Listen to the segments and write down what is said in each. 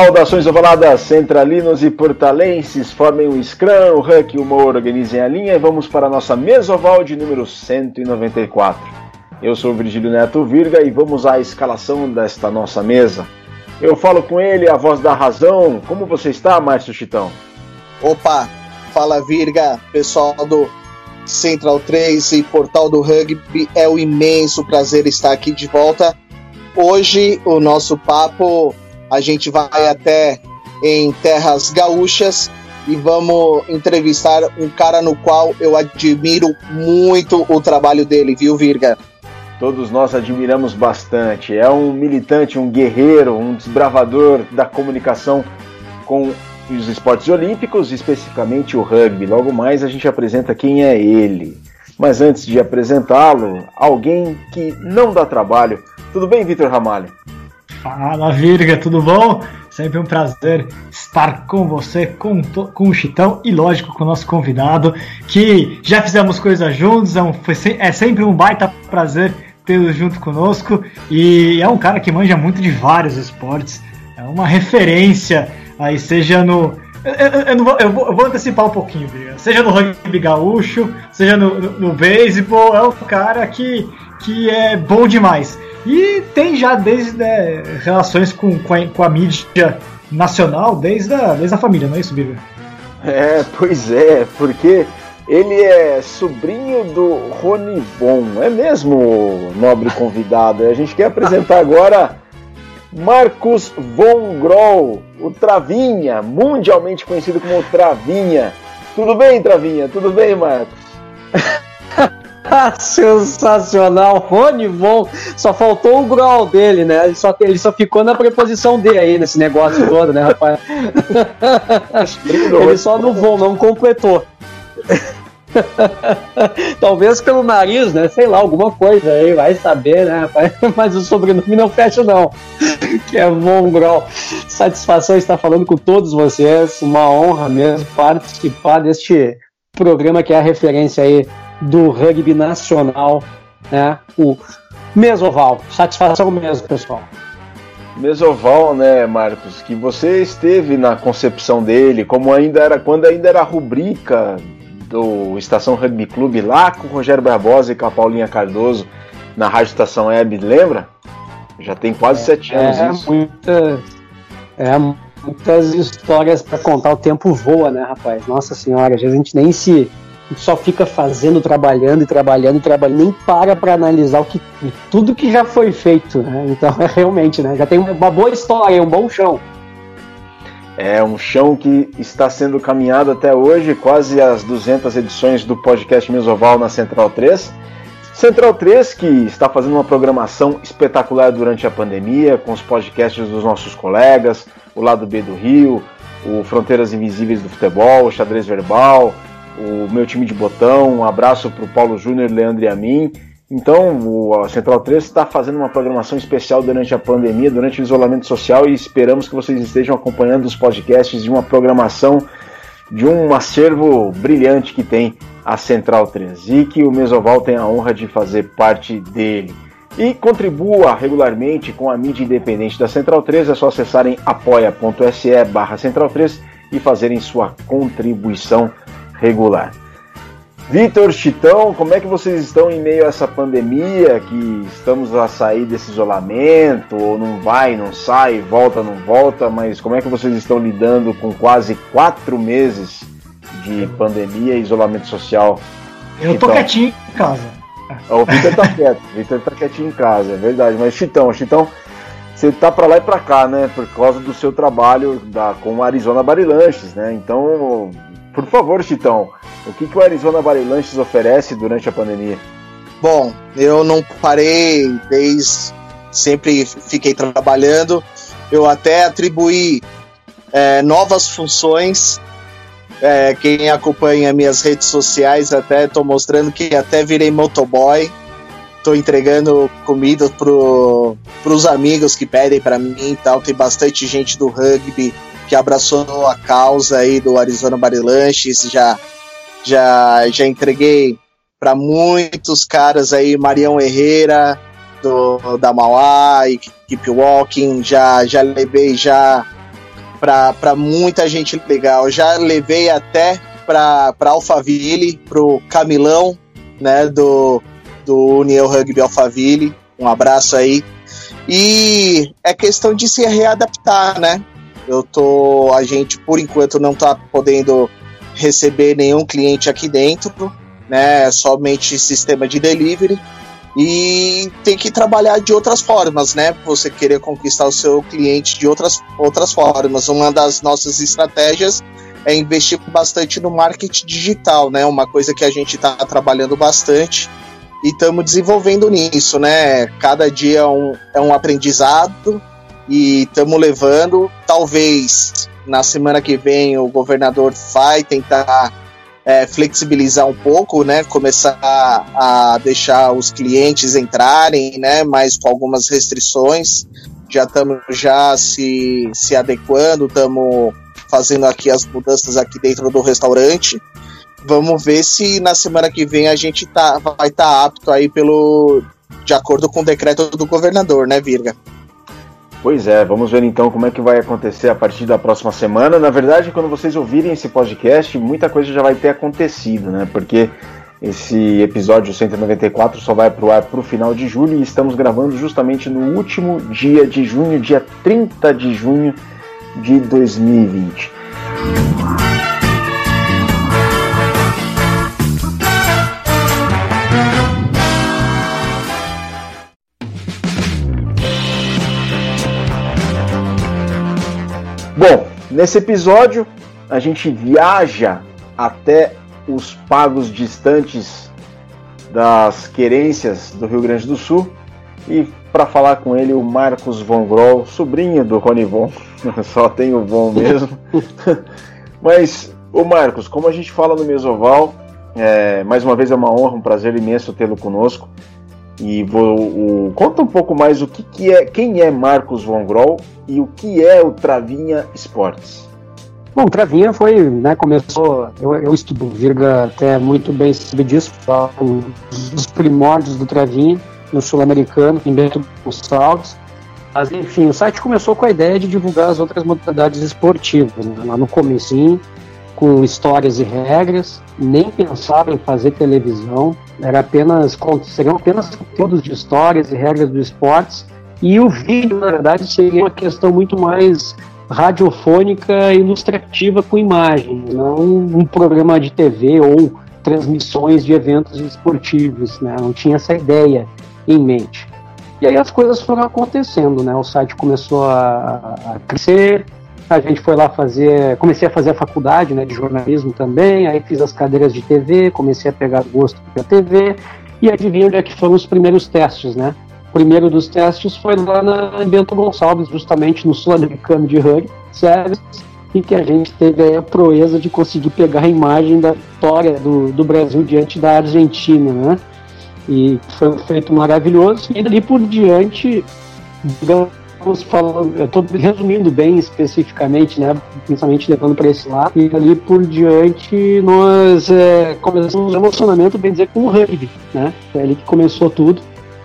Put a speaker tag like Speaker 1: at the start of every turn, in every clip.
Speaker 1: Saudações ovaladas, centralinos e portalenses, formem o Scrum, o Huck e o Moura, organizem a linha e vamos para a nossa mesa oval de número 194. Eu sou o Virgílio Neto Virga e vamos à escalação desta nossa mesa. Eu falo com ele, a voz da razão. Como você está, Márcio Chitão?
Speaker 2: Opa, fala Virga, pessoal do Central 3 e Portal do Rugby. É um imenso prazer estar aqui de volta. Hoje o nosso papo a gente vai até em terras gaúchas e vamos entrevistar um cara no qual eu admiro muito o trabalho dele, viu, Virga?
Speaker 1: Todos nós admiramos bastante. É um militante, um guerreiro, um desbravador da comunicação com os esportes olímpicos, especificamente o rugby. Logo mais a gente apresenta quem é ele. Mas antes de apresentá-lo, alguém que não dá trabalho. Tudo bem, Vitor Ramalho?
Speaker 3: Fala Virga, tudo bom? Sempre um prazer estar com você, com, com o Chitão e, lógico, com o nosso convidado, que já fizemos coisas juntos, é, um, foi, é sempre um baita prazer tê-lo junto conosco e é um cara que manja muito de vários esportes, é uma referência aí, seja no. Eu, eu, eu, vou, eu, vou, antecipar um pouquinho, Virga. seja no rugby gaúcho, seja no, no, no beisebol, é um cara que, que é bom demais. E tem já desde é, relações com, com a, com, a, mídia nacional, desde a, desde a família, não é isso, Bíblia?
Speaker 1: É, pois é, porque ele é sobrinho do Rony Bon, é mesmo, nobre convidado? A gente quer apresentar agora Marcos Von Groll, o Travinha, mundialmente conhecido como Travinha. Tudo bem, Travinha? Tudo bem, Marcos?
Speaker 4: Sensacional, Rony Von. Só faltou o growl dele, né? Ele só, ele só ficou na preposição D aí nesse negócio todo, né, rapaz? ele só no voo, não completou. Talvez pelo nariz, né? Sei lá, alguma coisa aí, vai saber, né, rapaz? Mas o sobrenome não fecha, não. Que é Von Grol. Satisfação estar falando com todos vocês. Uma honra mesmo participar deste programa que é a referência aí do rugby nacional, né? O Mesoval. Satisfação mesmo, pessoal.
Speaker 1: Mesoval, né, Marcos? Que você esteve na concepção dele, como ainda era quando ainda era a rubrica do Estação Rugby Clube lá com o Rogério Barbosa e com a Paulinha Cardoso na Rádio Estação Web, lembra? Já tem quase é, sete anos
Speaker 4: é,
Speaker 1: isso.
Speaker 4: Muita, é, muitas histórias para contar. O tempo voa, né, rapaz? Nossa senhora, às vezes a gente nem se só fica fazendo, trabalhando e trabalhando e trabalhando, nem para para analisar o que, tudo que já foi feito. Né? Então, é realmente, né? já tem uma boa história, um bom chão.
Speaker 1: É um chão que está sendo caminhado até hoje, quase as 200 edições do podcast Mesoval na Central 3. Central 3 que está fazendo uma programação espetacular durante a pandemia, com os podcasts dos nossos colegas, o Lado B do Rio, o Fronteiras Invisíveis do Futebol, o Xadrez Verbal, o meu time de botão, um abraço para o Paulo Júnior, Leandro e a mim. Então, o, a Central 3 está fazendo uma programação especial durante a pandemia, durante o isolamento social e esperamos que vocês estejam acompanhando os podcasts de uma programação de um acervo brilhante que tem a Central 3 e que o Mesoval tem a honra de fazer parte dele. E contribua regularmente com a mídia independente da Central 3, é só acessarem apoia.se barra Central 3 e fazerem sua contribuição regular. Vitor, Chitão, como é que vocês estão em meio a essa pandemia, que estamos a sair desse isolamento, ou não vai, não sai, volta, não volta, mas como é que vocês estão lidando com quase quatro meses de pandemia e isolamento social?
Speaker 3: Eu tô quietinho em casa.
Speaker 1: O Vitor tá quieto, o Vitor tá quietinho em casa, é verdade, mas Chitão, Chitão, você tá para lá e para cá, né, por causa do seu trabalho da, com Arizona Barilanches, né, então por favor, Chitão, o que, que o Arizona Valley Lanches oferece durante a pandemia?
Speaker 2: Bom, eu não parei desde sempre fiquei trabalhando. Eu até atribuí é, novas funções. É, quem acompanha minhas redes sociais até estou mostrando que até virei motoboy. Estou entregando comida para os amigos que pedem para mim e tal. Tem bastante gente do rugby que abraçou a causa aí do Arizona Barilanches, já já já entreguei para muitos caras aí, Marião Herrera do da Mauá, Keep Walking, já já levei já para muita gente legal. Já levei até para Alphaville, pro Camilão, né, do, do União Rugby Alphaville. Um abraço aí. E é questão de se readaptar, né? Eu tô, a gente por enquanto não tá podendo receber nenhum cliente aqui dentro, né? Somente sistema de delivery e tem que trabalhar de outras formas, né? Você querer conquistar o seu cliente de outras, outras formas. Uma das nossas estratégias é investir bastante no marketing digital, né? Uma coisa que a gente está trabalhando bastante e estamos desenvolvendo nisso, né? Cada dia é um, é um aprendizado e estamos levando. Talvez na semana que vem o governador vai tentar é, flexibilizar um pouco, né? Começar a, a, deixar os clientes entrarem, né? Mas com algumas restrições. Já estamos já se, se adequando, estamos fazendo aqui as mudanças aqui dentro do restaurante. Vamos ver se na semana que vem a gente tá, vai estar tá apto aí pelo de acordo com o decreto do governador, né, Virga?
Speaker 1: Pois é, vamos ver então como é que vai acontecer a partir da próxima semana. Na verdade, quando vocês ouvirem esse podcast, muita coisa já vai ter acontecido, né? Porque esse episódio 194 só vai pro ar pro final de julho e estamos gravando justamente no último dia de junho, dia 30 de junho de 2020. Bom, nesse episódio a gente viaja até os pagos distantes das querências do Rio Grande do Sul e para falar com ele o Marcos Von Groll, sobrinho do Rony Von, só tem o Von mesmo. Mas, o Marcos, como a gente fala no Mesoval, é, mais uma vez é uma honra, um prazer imenso tê-lo conosco. E vou, o, conta um pouco mais o que, que, é, quem é Marcos Von Groll e o que é o Travinha Esportes.
Speaker 4: Bom, o Travinha foi, né, começou, eu, eu estudo, Virga até muito bem sabe disso, os primórdios do Travinha no Sul-Americano, em Bento Gonçalves. Mas enfim, o site começou com a ideia de divulgar as outras modalidades esportivas, né, lá no comecinho, com histórias e regras, nem pensava em fazer televisão, era apenas seriam apenas conteúdos de histórias e regras dos esportes, e o vídeo, na verdade, seria uma questão muito mais radiofônica ilustrativa com imagens, não um programa de TV ou transmissões de eventos esportivos, né? Não tinha essa ideia em mente. E aí as coisas foram acontecendo, né? O site começou a crescer, a gente foi lá fazer, comecei a fazer a faculdade né, de jornalismo também, aí fiz as cadeiras de TV, comecei a pegar gosto pela TV, e adivinha onde é que foram os primeiros testes, né? O primeiro dos testes foi lá na Bento Gonçalves, justamente no Sul-Americano de Rugby Service, em que a gente teve a proeza de conseguir pegar a imagem da vitória do, do Brasil diante da Argentina, né? E foi um feito maravilhoso, e dali por diante, estamos falando, eu estou resumindo bem especificamente, né, principalmente levando para esse lado, e ali por diante nós é, começamos um relacionamento, bem dizer, com o rugby, né, foi ali que começou tudo,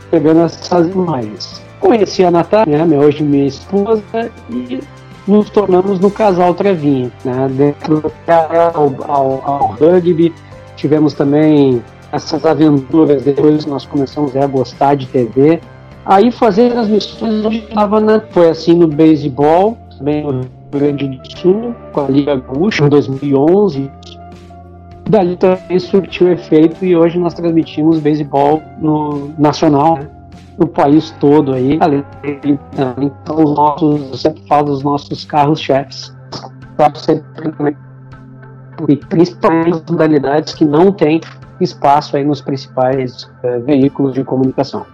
Speaker 4: pegando essas imagens. Conheci a Natália, né, hoje minha esposa, e nos tornamos no casal Trevinho, né, dentro ao, ao, ao rugby, tivemos também essas aventuras, depois nós começamos a gostar de TV, Aí fazer as missões onde estava na. Foi assim no beisebol, também no Rio Grande do Sul, com a Liga Gaúcha em 2011. Dali também surtiu efeito e hoje nós transmitimos beisebol no nacional, né? no país todo aí. Além então, os nossos, eu sempre falo dos nossos carros-chefes. E principalmente modalidades que não têm espaço aí nos principais uh, veículos de comunicação.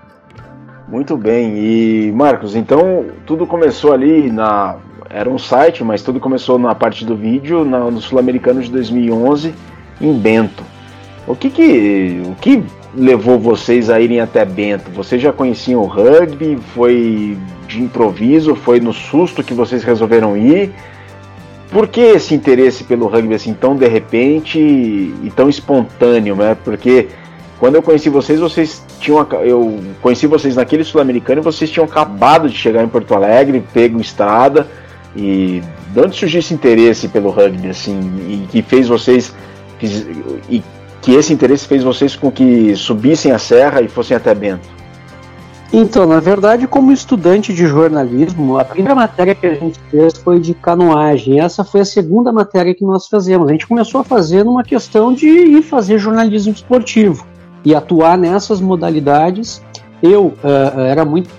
Speaker 1: Muito bem. E Marcos, então tudo começou ali na era um site, mas tudo começou na parte do vídeo na, no Sul-Americano de 2011 em Bento. O que que o que levou vocês a irem até Bento? Vocês já conheciam o rugby? Foi de improviso? Foi no susto que vocês resolveram ir? Por que esse interesse pelo rugby assim tão de repente e tão espontâneo, né? Porque quando eu conheci vocês, vocês tinham. Eu conheci vocês naquele sul-americano e vocês tinham acabado de chegar em Porto Alegre, pego estrada e De onde surgiu esse interesse pelo rugby, assim, e que fez vocês. E que esse interesse fez vocês com que subissem a serra e fossem até Bento?
Speaker 4: Então, na verdade, como estudante de jornalismo, a primeira matéria que a gente fez foi de canoagem. Essa foi a segunda matéria que nós fazemos. A gente começou a fazer numa questão de ir fazer jornalismo esportivo e atuar nessas modalidades. Eu uh, era muito.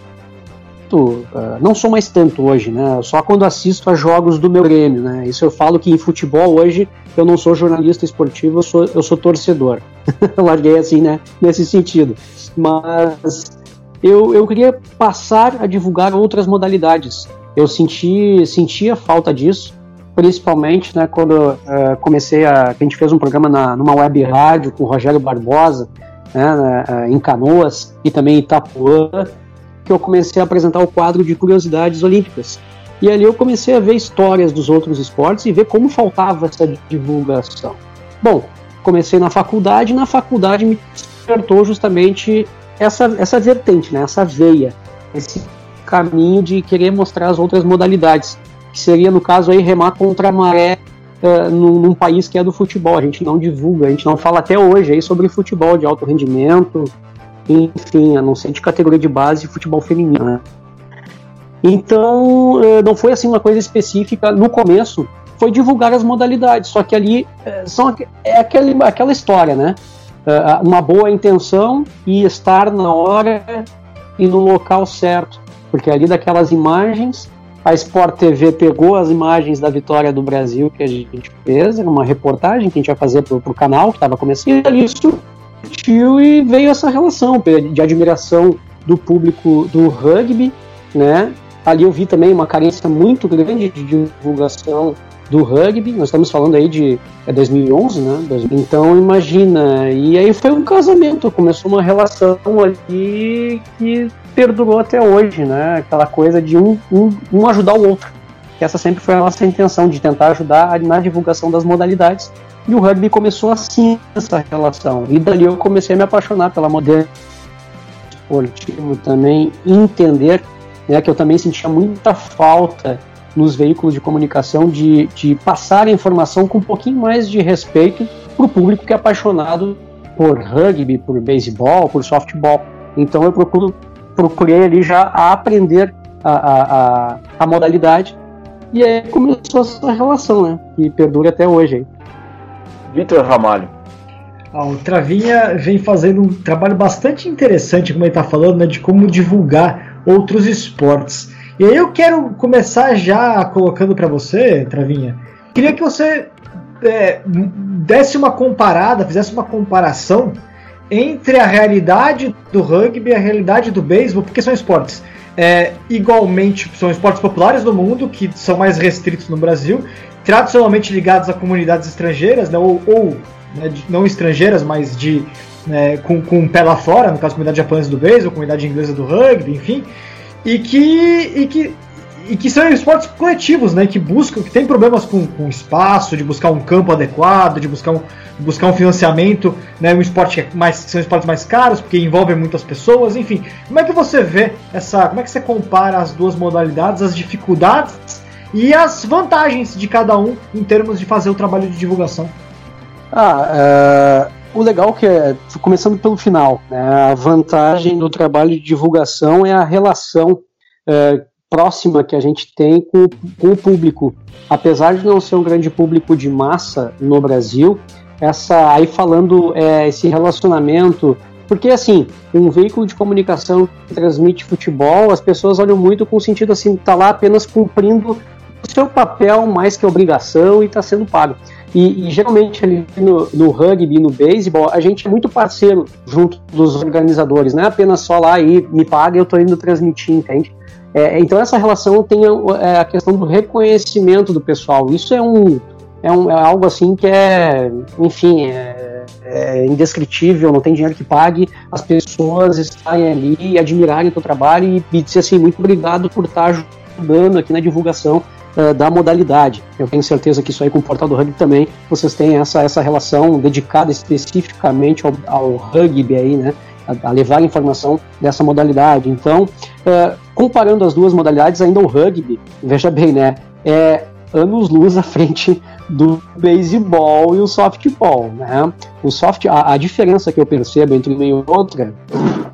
Speaker 4: Uh, não sou mais tanto hoje, né? Só quando assisto a jogos do meu Grêmio, né? Isso eu falo que em futebol hoje eu não sou jornalista esportivo, eu sou, eu sou torcedor. Larguei assim, né? Nesse sentido. Mas eu, eu queria passar a divulgar outras modalidades. Eu senti, sentia falta disso, principalmente né, quando uh, comecei a. A gente fez um programa na, numa web rádio com o Rogério Barbosa, né, em Canoas e também em Itapuã, que eu comecei a apresentar o quadro de curiosidades olímpicas. E ali eu comecei a ver histórias dos outros esportes e ver como faltava essa divulgação. Bom, comecei na faculdade, e na faculdade me despertou justamente essa, essa vertente, né, essa veia, esse caminho de querer mostrar as outras modalidades, que seria, no caso, aí, remar contra a maré uh, num, num, país que é do futebol. A gente não divulga, a gente não fala até hoje aí sobre futebol de alto rendimento, enfim, a não ser de categoria de base futebol feminino. Né? Então, uh, não foi assim uma coisa específica no começo, foi divulgar as modalidades, só que ali uh, são, é aquele, aquela história, né? uma boa intenção e estar na hora e no local certo. Porque ali daquelas imagens, a Sport TV pegou as imagens da vitória do Brasil que a gente fez, uma reportagem que a gente ia fazer para o canal, que estava começando, e ali surgiu e veio essa relação de admiração do público do rugby, né? Ali eu vi também uma carência muito grande de divulgação do rugby, nós estamos falando aí de é 2011, né? Então imagina, e aí foi um casamento, começou uma relação ali que perdurou até hoje, né? Aquela coisa de um, um, um ajudar o outro. Essa sempre foi a nossa intenção, de tentar ajudar na divulgação das modalidades. E o rugby começou assim, essa relação. E dali eu comecei a me apaixonar pela modalidade esportivo também, entender né, que eu também sentia muita falta nos veículos de comunicação de, de passar a informação com um pouquinho mais de respeito para o público que é apaixonado por rugby, por beisebol, por softball. Então eu procuro, procurei ali já a aprender a, a, a, a modalidade e aí começou essa relação, né? Que perdura até hoje. Aí.
Speaker 1: Vitor Ramalho.
Speaker 3: Ah, o Travinha vem fazendo um trabalho bastante interessante, como ele está falando, né, de como divulgar outros esportes. E aí eu quero começar já colocando para você, Travinha. Queria que você é, desse uma comparada, fizesse uma comparação entre a realidade do rugby e a realidade do beisebol, porque são esportes é, igualmente, são esportes populares no mundo, que são mais restritos no Brasil, tradicionalmente ligados a comunidades estrangeiras, né, ou, ou né, não estrangeiras, mas de né, com, com pé lá fora, no caso, comunidade japonesa do beisebol, comunidade inglesa do rugby, enfim e que, e que, e que são esportes coletivos, né? Que buscam, que tem problemas com, com espaço, de buscar um campo adequado, de buscar um, buscar um financiamento, né? Um esporte que é mais, são esportes mais caros, porque envolvem muitas pessoas, enfim. Como é que você vê essa. Como é que você compara as duas modalidades, as dificuldades e as vantagens de cada um em termos de fazer o trabalho de divulgação?
Speaker 4: Ah, uh o legal que é, começando pelo final, né, a vantagem do trabalho de divulgação é a relação é, próxima que a gente tem com, com, o público. Apesar de não ser um grande público de massa no Brasil, essa aí falando é, esse relacionamento, porque assim, um veículo de comunicação que transmite futebol, as pessoas olham muito com o sentido assim, tá lá apenas cumprindo seu papel mais que obrigação e está sendo pago. E, e geralmente ali no, no rugby, no beisebol, a gente é muito parceiro junto dos organizadores, não é apenas só lá e me paga eu estou indo transmitir, entende? É, então essa relação tem a, é, a, questão do reconhecimento do pessoal. Isso é um, é, um, é algo assim que é, enfim, é, é, indescritível, não tem dinheiro que pague as pessoas estarem ali e admirarem o teu trabalho e, e dizer assim, muito obrigado por estar ajudando aqui na divulgação uh, da modalidade. Eu tenho certeza que isso aí com o Portal do Rugby também, vocês têm essa, essa relação dedicada especificamente ao, ao rugby aí, né? A, levar a informação dessa modalidade. Então, uh, comparando as duas modalidades, ainda o rugby, veja bem, né? É, anos-luz à frente do beisebol e o softball, né? O soft, a, a, diferença que eu percebo entre uma e outra,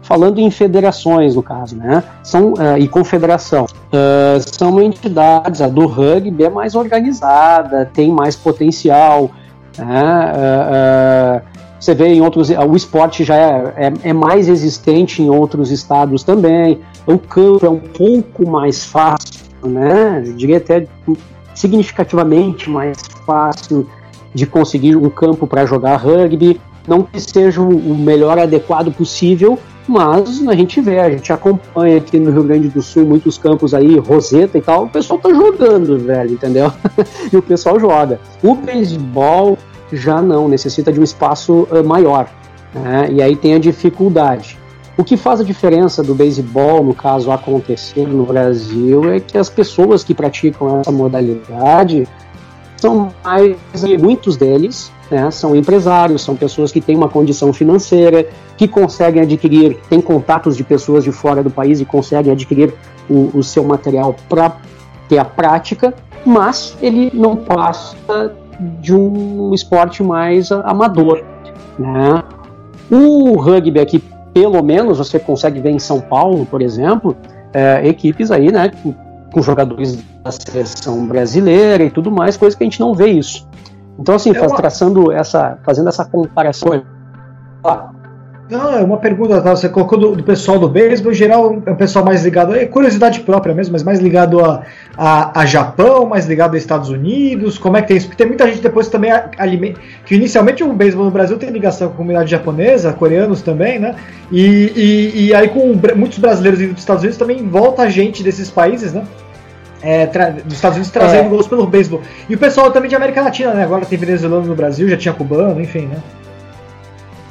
Speaker 4: falando em federações no caso, né? São uh, e confederação, uh, são entidades. A do rugby é mais organizada, tem mais potencial. Né? Uh, você vê em outros, o esporte já é, é, é, mais existente em outros estados também. O campo é um pouco mais fácil, né? Eu diria até significativamente mais fácil de conseguir um campo para jogar rugby. Não que seja o melhor adequado possível, mas a gente vê, a gente acompanha aqui no Rio Grande do Sul muitos campos aí, Roseta e tal, o pessoal tá jogando, velho, entendeu? e o pessoal joga. O beisebol já não, necessita de um espaço uh, maior. Né? E aí tem a dificuldade. O que faz a diferença do beisebol, no caso, acontecer no Brasil, é que as pessoas que praticam essa modalidade são mais, muitos deles, né, são empresários, são pessoas que têm uma condição financeira, que conseguem adquirir, têm contatos de pessoas de fora do país e conseguem adquirir o, o seu material para ter a prática, mas ele não passa de um esporte mais amador. Né? O rugby aqui, pelo menos, você consegue ver em São Paulo, por exemplo, é, equipes aí, né, com, com, jogadores da seleção brasileira e tudo mais, coisa que a gente não vê isso. Então, assim, faz, traçando essa, fazendo essa comparação.
Speaker 3: Não, é uma pergunta, tá? você colocou do, do, pessoal do beisebol, em geral é o pessoal mais ligado, é curiosidade própria mesmo, mas mais ligado a, a, a, Japão, mais ligado a Estados Unidos, como é que tem isso? Porque tem muita gente depois também alimenta, que inicialmente o beisebol no Brasil tem ligação com a comunidade japonesa, coreanos também, né? E, e, e aí com muitos brasileiros indo dos Estados Unidos também volta a gente desses países, né? É, dos Estados Unidos trazendo é. gols pelo beisebol. E o pessoal também de América Latina, né? Agora tem venezuelano no Brasil, já tinha cubano, enfim, né?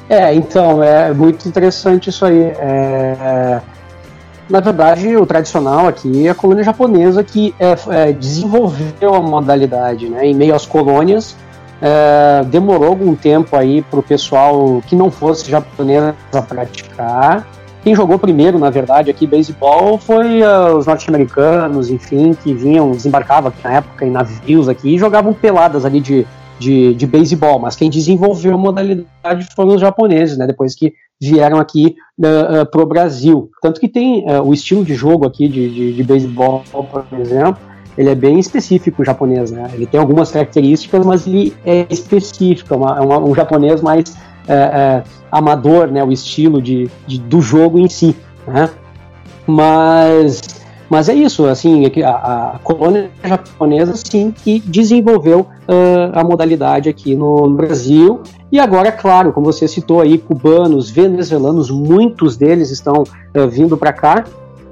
Speaker 4: É, então, é muito interessante isso aí. É, na verdade, o tradicional aqui é a colônia japonesa que é, é, desenvolveu a modalidade, né? Em meio às colônias, é, demorou algum tempo aí para o pessoal que não fosse japonês a praticar. Quem jogou primeiro, na verdade, aqui beisebol foi uh, os norte-americanos, enfim, que vinham, desembarcavam na época em navios aqui e jogavam peladas ali de de, de beisebol, mas quem desenvolveu a modalidade foram os japoneses, né, depois que vieram aqui uh, uh, uh para o Brasil. Tanto que tem uh, o estilo de jogo aqui de, de, de beisebol, por exemplo, ele é bem específico o japonês, né? Ele tem algumas características, mas ele é específico, é, é um japonês mais é, amador, né? O estilo de, de, do jogo em si, né? Mas mas é isso, assim, é a, a colônia japonesa, sim, que desenvolveu uh, a modalidade aqui no, Brasil. E agora, claro, como você citou aí, cubanos, venezuelanos, muitos deles estão uh, vindo para cá.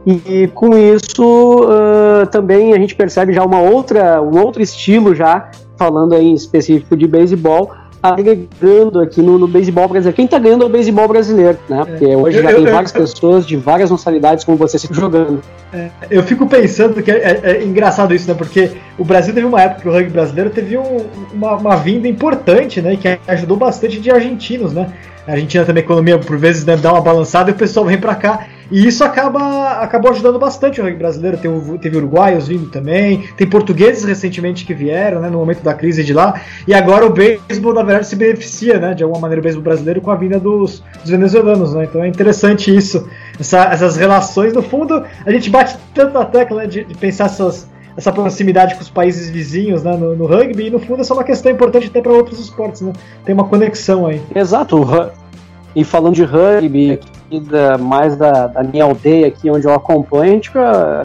Speaker 4: E com isso uh, também a gente percebe já uma outra, um outro estilo já, falando aí em específico de beisebol, agregando aqui no, no beisebol brasileiro. Quem tá ganhando é o beisebol brasileiro, né? É. Porque hoje eu, já eu, tem eu, várias pessoas de várias nacionalidades como você se jogando.
Speaker 3: É, eu fico pensando que é, é, é, engraçado isso, né? Porque o Brasil teve uma época que o rugby brasileiro teve um, uma, uma, vinda importante, né? Que ajudou bastante de argentinos, né? A Argentina também, a economia, por vezes, né, dá uma balançada e o pessoal vem para cá. E isso acaba acabou ajudando bastante o rugby brasileiro. Tem, teve uruguaios vindo também, tem portugueses recentemente que vieram, né, no momento da crise de lá. E agora o beisebol, na verdade, se beneficia, né, de alguma maneira, o beisebol brasileiro com a vinda dos, dos venezuelanos, né. Então é interessante isso, essa, essas relações. No fundo, a gente bate tanto na tecla né, de, de pensar essas, essa proximidade com os países vizinhos né, no, no, rugby, e no fundo é uma questão importante até para outros esportes, né? Tem uma conexão aí.
Speaker 4: Exato. E falando de rugby, da, mais da, da, minha aldeia aqui onde eu acompanho, a gente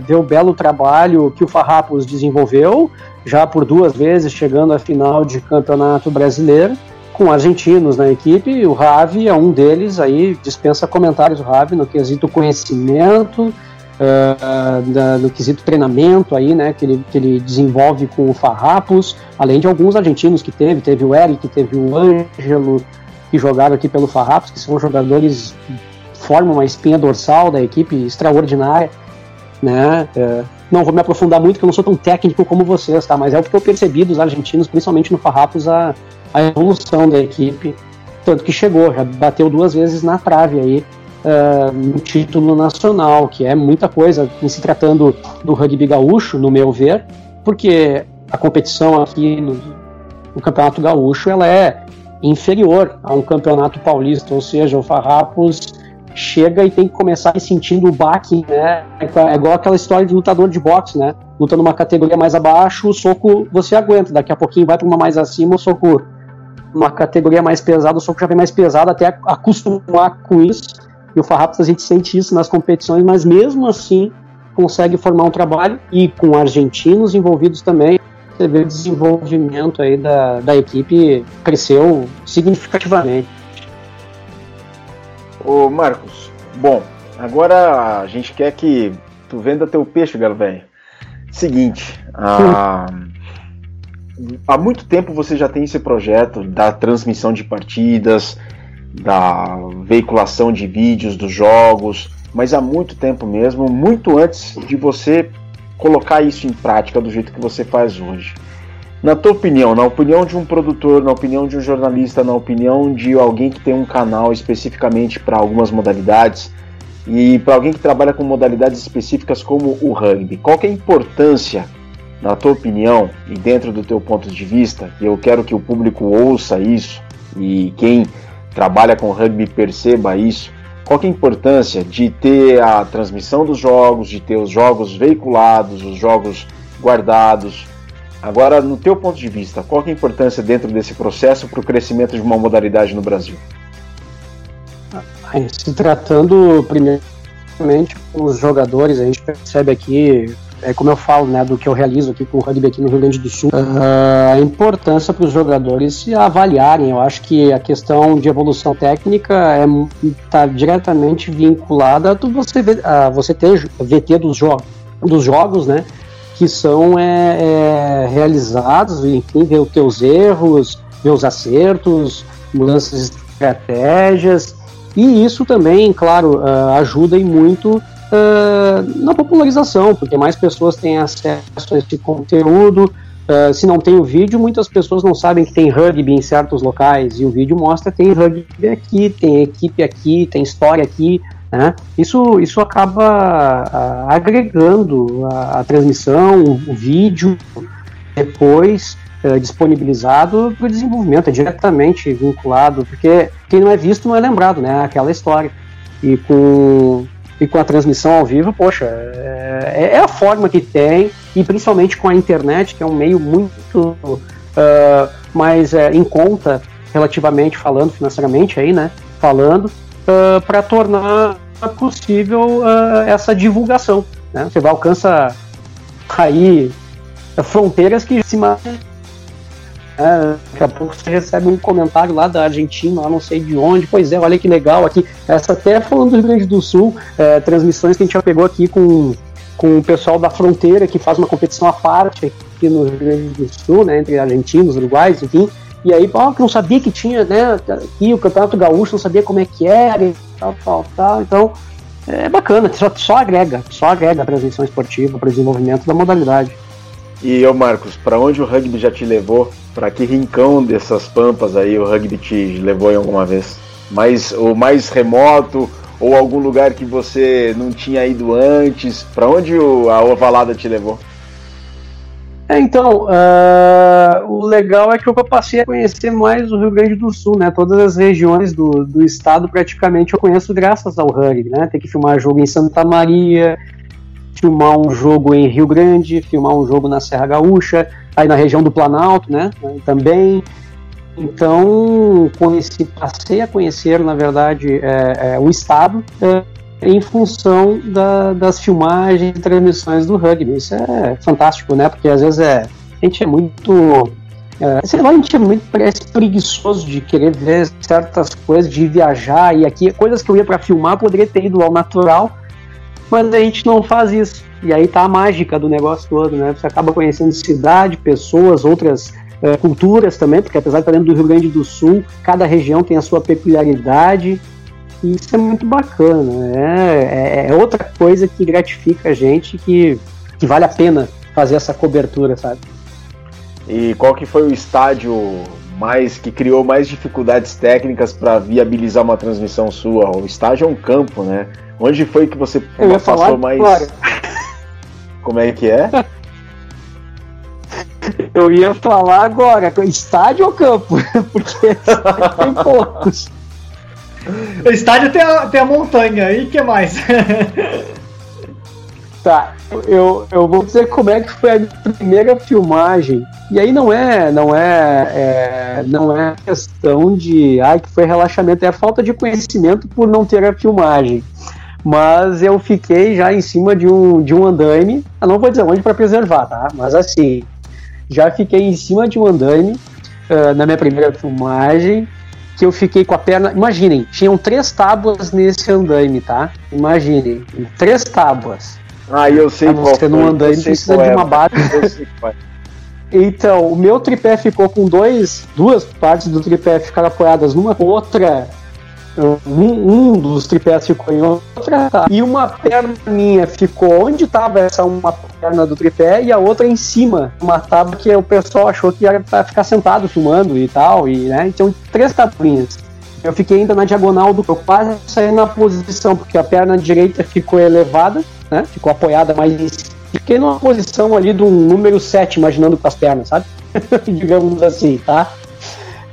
Speaker 4: vê o belo trabalho que o Farrapos desenvolveu, já por duas vezes chegando à final de campeonato brasileiro, com argentinos na equipe, o Ravi é um deles, aí dispensa comentários o Ravi no quesito conhecimento, uh, no quesito treinamento aí, né, que ele, que ele desenvolve com o Farrapos, além de alguns argentinos que teve, teve o Eric, teve o Ângelo, que jogaram aqui pelo Farrapos, que são jogadores formam uma espinha dorsal da equipe extraordinária, né? É, não vou me aprofundar muito, porque eu não sou tão técnico como vocês, tá? Mas é o que eu percebi dos argentinos, principalmente no Farrapos, a, a evolução da equipe, tanto que chegou, já bateu duas vezes na trave aí uh, no título nacional, que é muita coisa em se tratando do rugby gaúcho, no meu ver, porque a competição aqui no, no Campeonato Gaúcho ela é inferior a um campeonato paulista, ou seja, o Farrapos chega e tem que começar sentindo o baque, né? É igual aquela história de lutador de boxe, né? Luta numa categoria mais abaixo, o soco você aguenta, daqui a pouquinho vai para uma mais acima, o soco uma categoria mais pesada, o soco já vem mais pesado até acostumar com isso. E o Farrapos a gente sente isso nas competições, mas mesmo assim consegue formar um trabalho e com argentinos envolvidos também, você vê o desenvolvimento aí da, da equipe cresceu significativamente.
Speaker 1: Ô Marcos, bom, agora a gente quer que tu venda teu peixe, galo velho. Seguinte, há, há muito tempo você já tem esse projeto da transmissão de partidas, da veiculação de vídeos dos jogos, mas há muito tempo mesmo, muito antes de você colocar isso em prática do jeito que você faz hoje. Na tua opinião, na opinião de um produtor, na opinião de um jornalista, na opinião de alguém que tem um canal especificamente para algumas modalidades e para alguém que trabalha com modalidades específicas como o rugby, qual é a importância, na tua opinião e dentro do teu ponto de vista? E eu quero que o público ouça isso e quem trabalha com rugby perceba isso. Qual é a importância de ter a transmissão dos jogos, de ter os jogos veiculados, os jogos guardados? Agora, no teu ponto de vista, qual é a importância dentro desse processo para o crescimento de uma modalidade no Brasil?
Speaker 4: Se tratando primeiramente os jogadores, a gente percebe aqui é como eu falo, né, do que eu realizo aqui com o rugby aqui no Rio Grande do Sul, uh, a importância para os jogadores se avaliarem. Eu acho que a questão de evolução técnica está é, diretamente vinculada a você, a você ter VT dos, jo dos jogos, né, que são é, é, realizados, enfim, ver os teus erros, ver os acertos, mudanças de estratégias, e isso também, claro, uh, ajuda e muito uh, na popularização, porque mais pessoas têm acesso a esse conteúdo. Uh, se não tem o vídeo, muitas pessoas não sabem que tem rugby em certos locais, e o vídeo mostra tem rugby aqui, tem equipe aqui, tem história aqui. Né? Isso, isso acaba uh, agregando a, a, transmissão, o, vídeo, depois uh, disponibilizado para o desenvolvimento, é diretamente vinculado, porque quem não é visto não é lembrado, né? Aquela história. E com e com a transmissão ao vivo, poxa, é, é, a forma que tem, e principalmente com a internet, que é um meio muito uh, mais uh, em conta, relativamente falando, financeiramente aí, né? Falando, uh, ah, para tornar possível essa divulgação. Né? Você vai alcançar aí fronteiras que se é, daqui a pouco você recebe um comentário lá da Argentina, lá não sei de onde. Pois é, olha que legal aqui. Essa até falando do Rio Grande do Sul, é, transmissões que a gente já pegou aqui com, com o pessoal da fronteira que faz uma competição à parte aqui no Rio Grande do Sul, né, entre argentinos, uruguais, enfim. E aí, ó, que não sabia que tinha, né, aqui o Campeonato Gaúcho, não sabia como é que era e tal, tal, tal. Então, é bacana, só, só agrega, só agrega a transmissão esportiva para o desenvolvimento da modalidade.
Speaker 1: E eu, Marcos, para onde o rugby já te levou? Para que rincão dessas pampas aí o rugby te levou em alguma vez? Mais, o mais remoto ou algum lugar que você não tinha ido antes? Para onde a ovalada te levou?
Speaker 4: É, então, uh, o legal é que eu passei a conhecer mais o Rio Grande do Sul, né? Todas as regiões do, do estado praticamente eu conheço graças ao rugby, né? Tem que filmar jogo em Santa Maria, filmar um jogo em Rio Grande, filmar um jogo na Serra Gaúcha, aí na região do Planalto, né, também. Então, conheci, passei a conhecer, na verdade, é, é, o estado é, em função da, das filmagens e transmissões do rugby. Isso é fantástico, né? Porque às vezes é, a gente é muito é, sei lá, a gente é muito parece preguiçoso de querer ver certas coisas, de viajar e aqui, coisas que eu ia para filmar, poderia ter ido ao natural, mas a gente não faz isso. E aí tá a mágica do negócio todo, né? Você acaba conhecendo cidade, pessoas, outras é, culturas também, porque apesar de estar dentro do Rio Grande do Sul, cada região tem a sua peculiaridade. E isso é muito bacana. Né? É, é outra coisa que gratifica a gente, que, que vale a pena fazer essa cobertura, sabe?
Speaker 1: E qual que foi o estádio mais que criou mais dificuldades técnicas para viabilizar uma transmissão sua? O estádio é um campo, né? Onde foi que você passou
Speaker 4: falar,
Speaker 1: mais.
Speaker 4: Claro.
Speaker 1: Como é que é?
Speaker 4: Eu ia falar agora, estádio ou campo? Porque tem poucos.
Speaker 3: O estádio tem a, tem a montanha, e que mais?
Speaker 4: Tá, eu, eu vou dizer como é que foi a primeira filmagem. E aí não é, não é, é não é questão de, ai, que foi relaxamento, é a falta de conhecimento por não ter a filmagem. Mas eu fiquei já em cima de um, de um andaime, eu não vou dizer onde para preservar, tá? Mas assim, já fiquei em cima de um andaime uh, na minha primeira filmagem, que eu fiquei com a perna. Imaginem, tinham três tábuas nesse andaime, tá? Imaginem, três tábuas.
Speaker 1: Ah, eu sei qual
Speaker 4: Você não anda, ele precisa de uma base. Então, o meu tripé ficou com dois, duas partes do tripé ficaram apoiadas numa outra. Um, um dos tripés ficou em outra e uma perna minha ficou onde estava essa uma perna do tripé e a outra em cima, uma tábua que o pessoal achou que era para ficar sentado filmando e tal, e né? Então três tabuinhas. Eu fiquei ainda na diagonal do eu quase saí na posição porque a perna direita ficou elevada né? Ficou apoiada mais em Fiquei numa posição ali do número 7, imaginando com as pernas, sabe? Digamos assim, tá?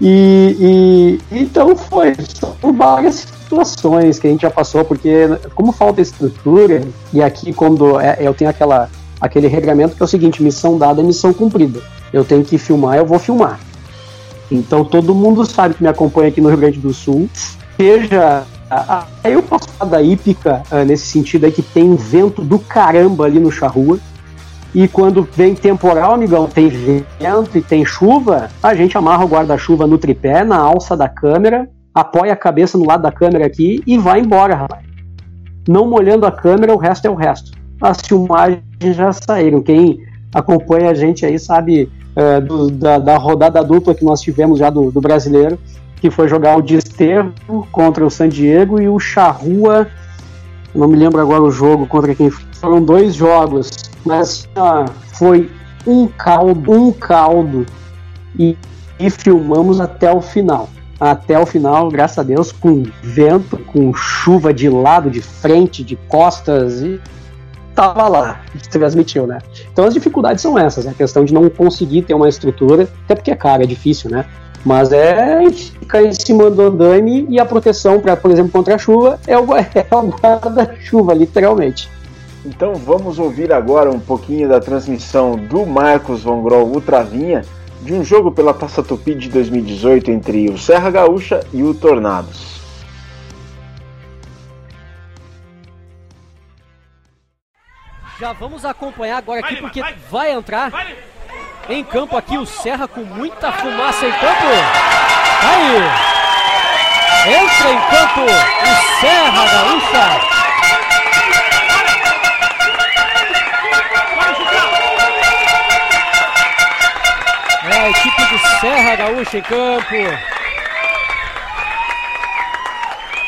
Speaker 4: E, e, então foi, são várias situações que a gente já passou, porque como falta estrutura, e aqui quando é, eu tenho aquela, aquele regramento que é o seguinte, missão dada é missão cumprida. Eu tenho que filmar, eu vou filmar. Então todo mundo sabe que me acompanha aqui no Rio Grande do Sul, seja Aí eu falar da hípica uh, nesse sentido aí que tem vento do caramba ali no charrua. E quando vem temporal, amigão, tem vento e tem chuva, a gente amarra o guarda-chuva no tripé, na alça da câmera, apoia a cabeça no lado da câmera aqui e vai embora, rapaz. Não molhando a câmera, o resto é o resto. As filmagens já saíram. Quem acompanha a gente aí sabe uh, do, da, da, rodada dupla que nós tivemos já do, do brasileiro que foi jogar o Desterro contra o San Diego e o Charrua, não me lembro agora o jogo contra quem foram dois jogos, mas foi um caldo, um caldo e, e filmamos até o final. Até o final, graças a Deus, com vento, com chuva de lado, de frente, de costas e tava lá, transmitiu, né? Então as dificuldades são essas, né? a questão de não conseguir ter uma estrutura, até porque é caro, é difícil, né? Mas é ficar em cima do andaime e a proteção, para, por exemplo, contra a chuva, é o, é o guarda-chuva, literalmente.
Speaker 1: Então vamos ouvir agora um pouquinho da transmissão do Marcos Von Grol Ultravinha de um jogo pela Taça Tupi de 2018 entre o Serra Gaúcha e o Tornados.
Speaker 5: Já vamos acompanhar agora aqui porque vai entrar em campo aqui o Serra com muita fumaça em campo. Aí! Entra em campo o Serra Gaúcha. É a equipe do Serra Gaúcha em campo.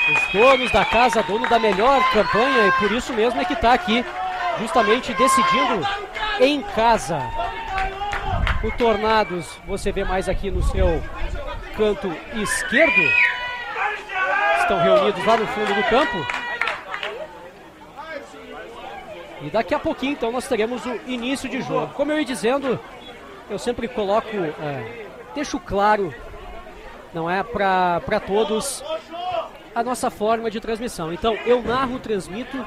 Speaker 5: Os donos da casa, dono da melhor campanha, e por isso mesmo é que está aqui, justamente decidindo em casa. O Tornados você vê mais aqui no seu canto esquerdo. Estão reunidos lá no fundo do campo. E daqui a pouquinho então nós teremos o início de jogo. Como eu ia dizendo, eu sempre coloco, é, deixo claro, não é para todos a nossa forma de transmissão. Então eu narro, transmito,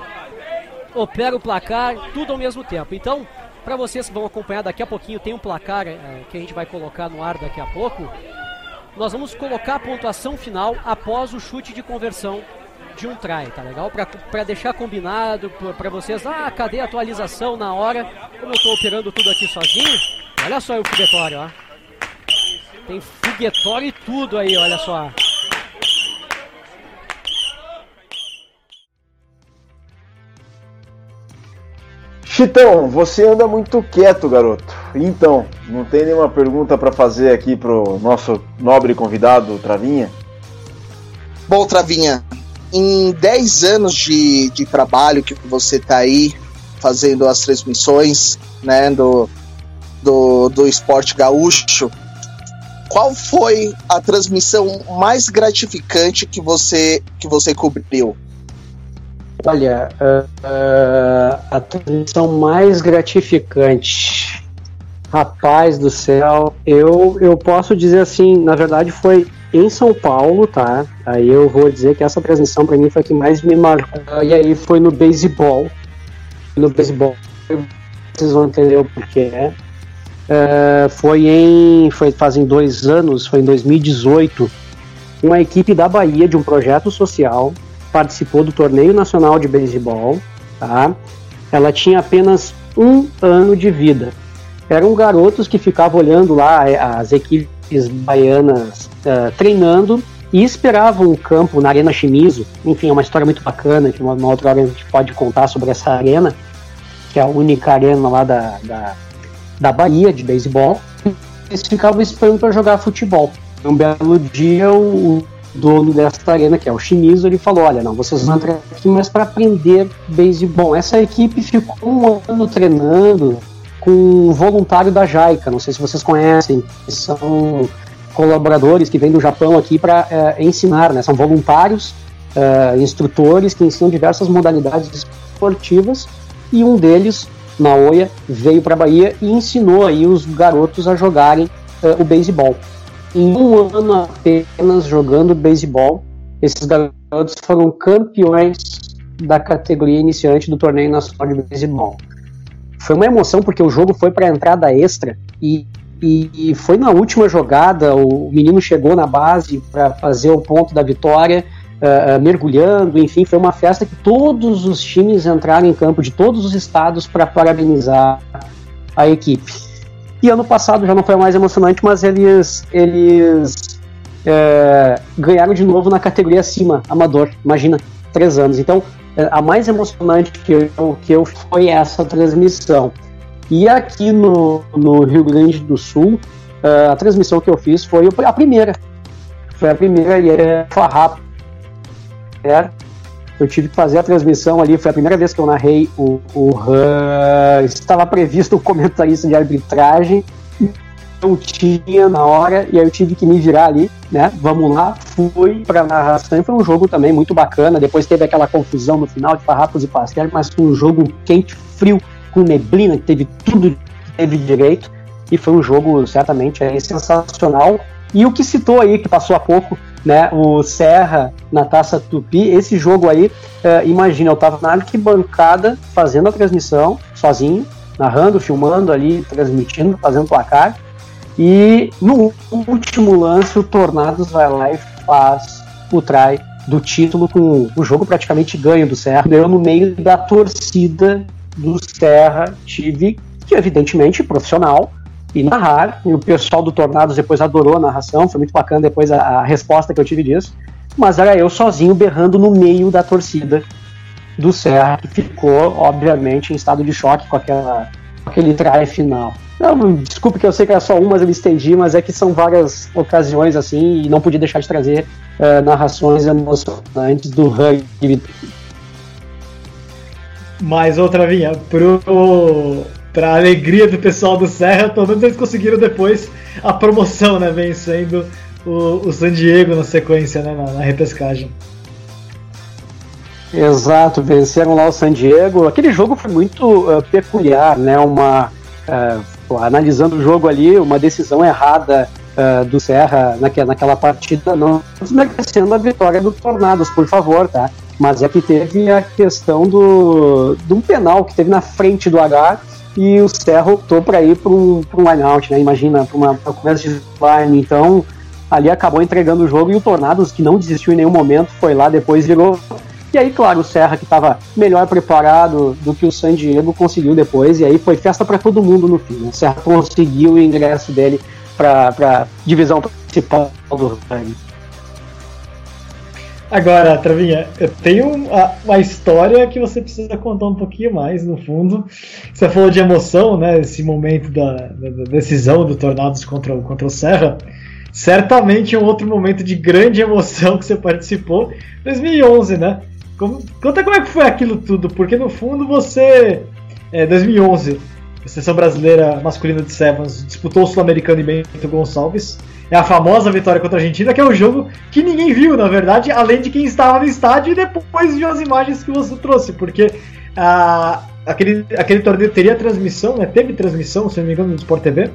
Speaker 5: opero o placar, tudo ao mesmo tempo. Então para vocês que vão acompanhar daqui a pouquinho, tem um placar é, que a gente vai colocar no ar daqui a pouco. Nós vamos colocar a pontuação final após o chute de conversão de um try, tá legal? Para deixar combinado para vocês, ah, cadê a atualização na hora? Como eu estou operando tudo aqui sozinho, olha só o foguetório, ó. Tem foguetório e tudo aí, olha só.
Speaker 1: Chitão, você anda muito quieto, garoto. Então, não tem nenhuma pergunta para fazer aqui pro nosso nobre convidado, Travinha?
Speaker 2: Bom, Travinha, em 10 anos de, de trabalho que você está aí fazendo as transmissões né, do, do, do esporte gaúcho, qual foi a transmissão mais gratificante que você, que você cobriu?
Speaker 4: Olha, uh, uh, a transmissão mais gratificante. Rapaz do céu, eu, eu posso dizer assim, na verdade foi em São Paulo, tá? Aí eu vou dizer que essa transmissão para mim foi a que mais me marcou. E aí foi no beisebol. No beisebol, vocês vão entender o porquê. Uh, foi em. Foi fazem dois anos, foi em 2018. Uma equipe da Bahia de um projeto social participou do torneio nacional de beisebol, tá? Ela tinha apenas um ano de vida eram garotos que ficavam olhando lá eh, as equipes baianas uh, treinando e esperavam o campo na Arena Chimizo. Enfim, é uma história muito bacana, que uma, uma, outra hora a gente pode contar sobre essa arena, que é a única arena lá da, da, da Bahia de beisebol. Eles ficavam esperando para jogar futebol. Um belo dia, o dono dessa arena, que é o Chimizo, ele falou: Olha, não, vocês vão entrar aqui, mas para aprender beisebol. Essa equipe ficou um ano treinando, com um voluntário da JAICA, não sei se vocês conhecem, são colaboradores que vêm do Japão aqui para é, ensinar, né? são voluntários, é, instrutores que ensinam diversas modalidades esportivas e um deles, Naoya, veio para a Bahia e ensinou aí os garotos a jogarem é, o beisebol. Em um ano apenas jogando beisebol, esses garotos foram campeões da categoria iniciante do torneio nacional de beisebol foi uma emoção porque o jogo foi para entrada extra e, e, foi na última jogada o menino chegou na base para fazer o ponto da vitória, uh, mergulhando, enfim, foi uma festa que todos os times entraram em campo de todos os estados para parabenizar a equipe. E ano passado já não foi mais emocionante, mas eles eles é, ganharam de novo na categoria acima, amador. Imagina, três anos. Então é, a mais emocionante que eu, que eu foi essa transmissão. E aqui no, no Rio Grande do Sul, uh, a transmissão que eu fiz foi a primeira. Foi a primeira e é farrapo. É, eu tive que fazer a transmissão ali, foi a primeira vez que eu narrei o, o uh, estava previsto o comentarista de arbitragem não tinha na hora, e aí eu tive que me virar ali, né? Vamos lá, fui pra narração, e foi um jogo também muito bacana. Depois teve aquela confusão no final de farrapos e pastel, mas foi um jogo quente, frio, com neblina, que teve tudo que teve direito, e foi um jogo certamente é, sensacional. E o que citou aí, que passou há pouco, né, o Serra na Taça Tupi, esse jogo aí, é, imagina, eu tava na arquibancada fazendo a transmissão, sozinho, narrando, filmando ali, transmitindo, fazendo placar, e no último lance, o Tornados vai lá e faz o try do título com o jogo praticamente ganho do Serra. Eu, no meio da torcida do Serra, tive que, evidentemente, profissional, e narrar. E o pessoal do Tornados depois adorou a narração, foi muito bacana depois a, a resposta que eu tive disso. Mas era eu sozinho berrando no meio da torcida do Serra, que ficou, obviamente, em estado de choque com aquela aquele try final. Não, desculpe que eu sei que era só um, mas eu estendi, mas é que são várias ocasiões assim e não podia deixar de trazer uh, narrações emocionantes do rugby.
Speaker 3: Mais outra vinha pro pra alegria do pessoal do Serra, pelo menos eles conseguiram depois a promoção, né, vencendo o, o San Diego na sequência, né, na, na repescagem.
Speaker 4: Exato, venceram lá o San Diego. Aquele jogo foi muito uh, peculiar, né? Uma uh, analisando o jogo ali, uma decisão errada uh, do Serra naquela, naquela partida, não desmerecendo a vitória do Tornados, por favor, tá? Mas é que teve a questão do de um penal que teve na frente do H e o Serra optou para ir para um, um line-out, né? Imagina, para uma começo de line. Então, ali acabou entregando o jogo e o Tornados, que não desistiu em nenhum momento, foi lá depois virou e aí, claro, o Serra, que estava melhor preparado do que o San Diego, conseguiu depois. E aí foi festa para todo mundo no fim. Né? O Serra conseguiu o ingresso dele para a divisão principal do rugby.
Speaker 3: Agora, Travinha, eu tenho uma, uma, história que você precisa contar um pouquinho mais, no fundo. Você falou de emoção, né? Esse momento da, da decisão do Tornados contra, contra o Serra. Certamente um outro momento de grande emoção que você participou, 2011, né? Como, conta como é que foi aquilo tudo, porque no fundo você, é, 2011, a seleção brasileira masculina de Sevens disputou o Sul-Americano e Bento Gonçalves. É a famosa vitória contra a Argentina, que é um jogo que ninguém viu, na verdade, além de quem estava no estádio e depois viu as imagens que você trouxe, porque a, aquele, aquele torneio teria transmissão, né? Teve transmissão, se não me engano, no Sport TV.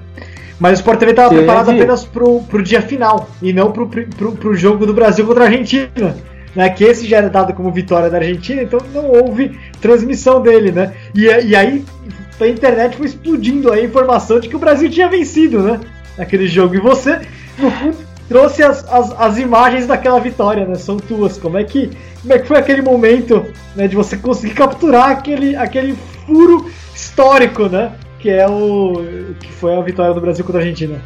Speaker 3: Mas o Sport TV estava preparado apenas pro, pro dia final e não pro, pro, pro jogo do Brasil contra a Argentina. Né, que esse já era dado como vitória da Argentina, então não houve transmissão dele, né? E, e aí a internet foi explodindo a informação de que o Brasil tinha vencido, né? Naquele jogo. E você, no fundo, trouxe as, as, as imagens daquela vitória, né? São tuas. Como é que, como é que foi aquele momento né, de você conseguir capturar aquele, aquele furo histórico, né? Que é o que foi a vitória do Brasil contra a Argentina.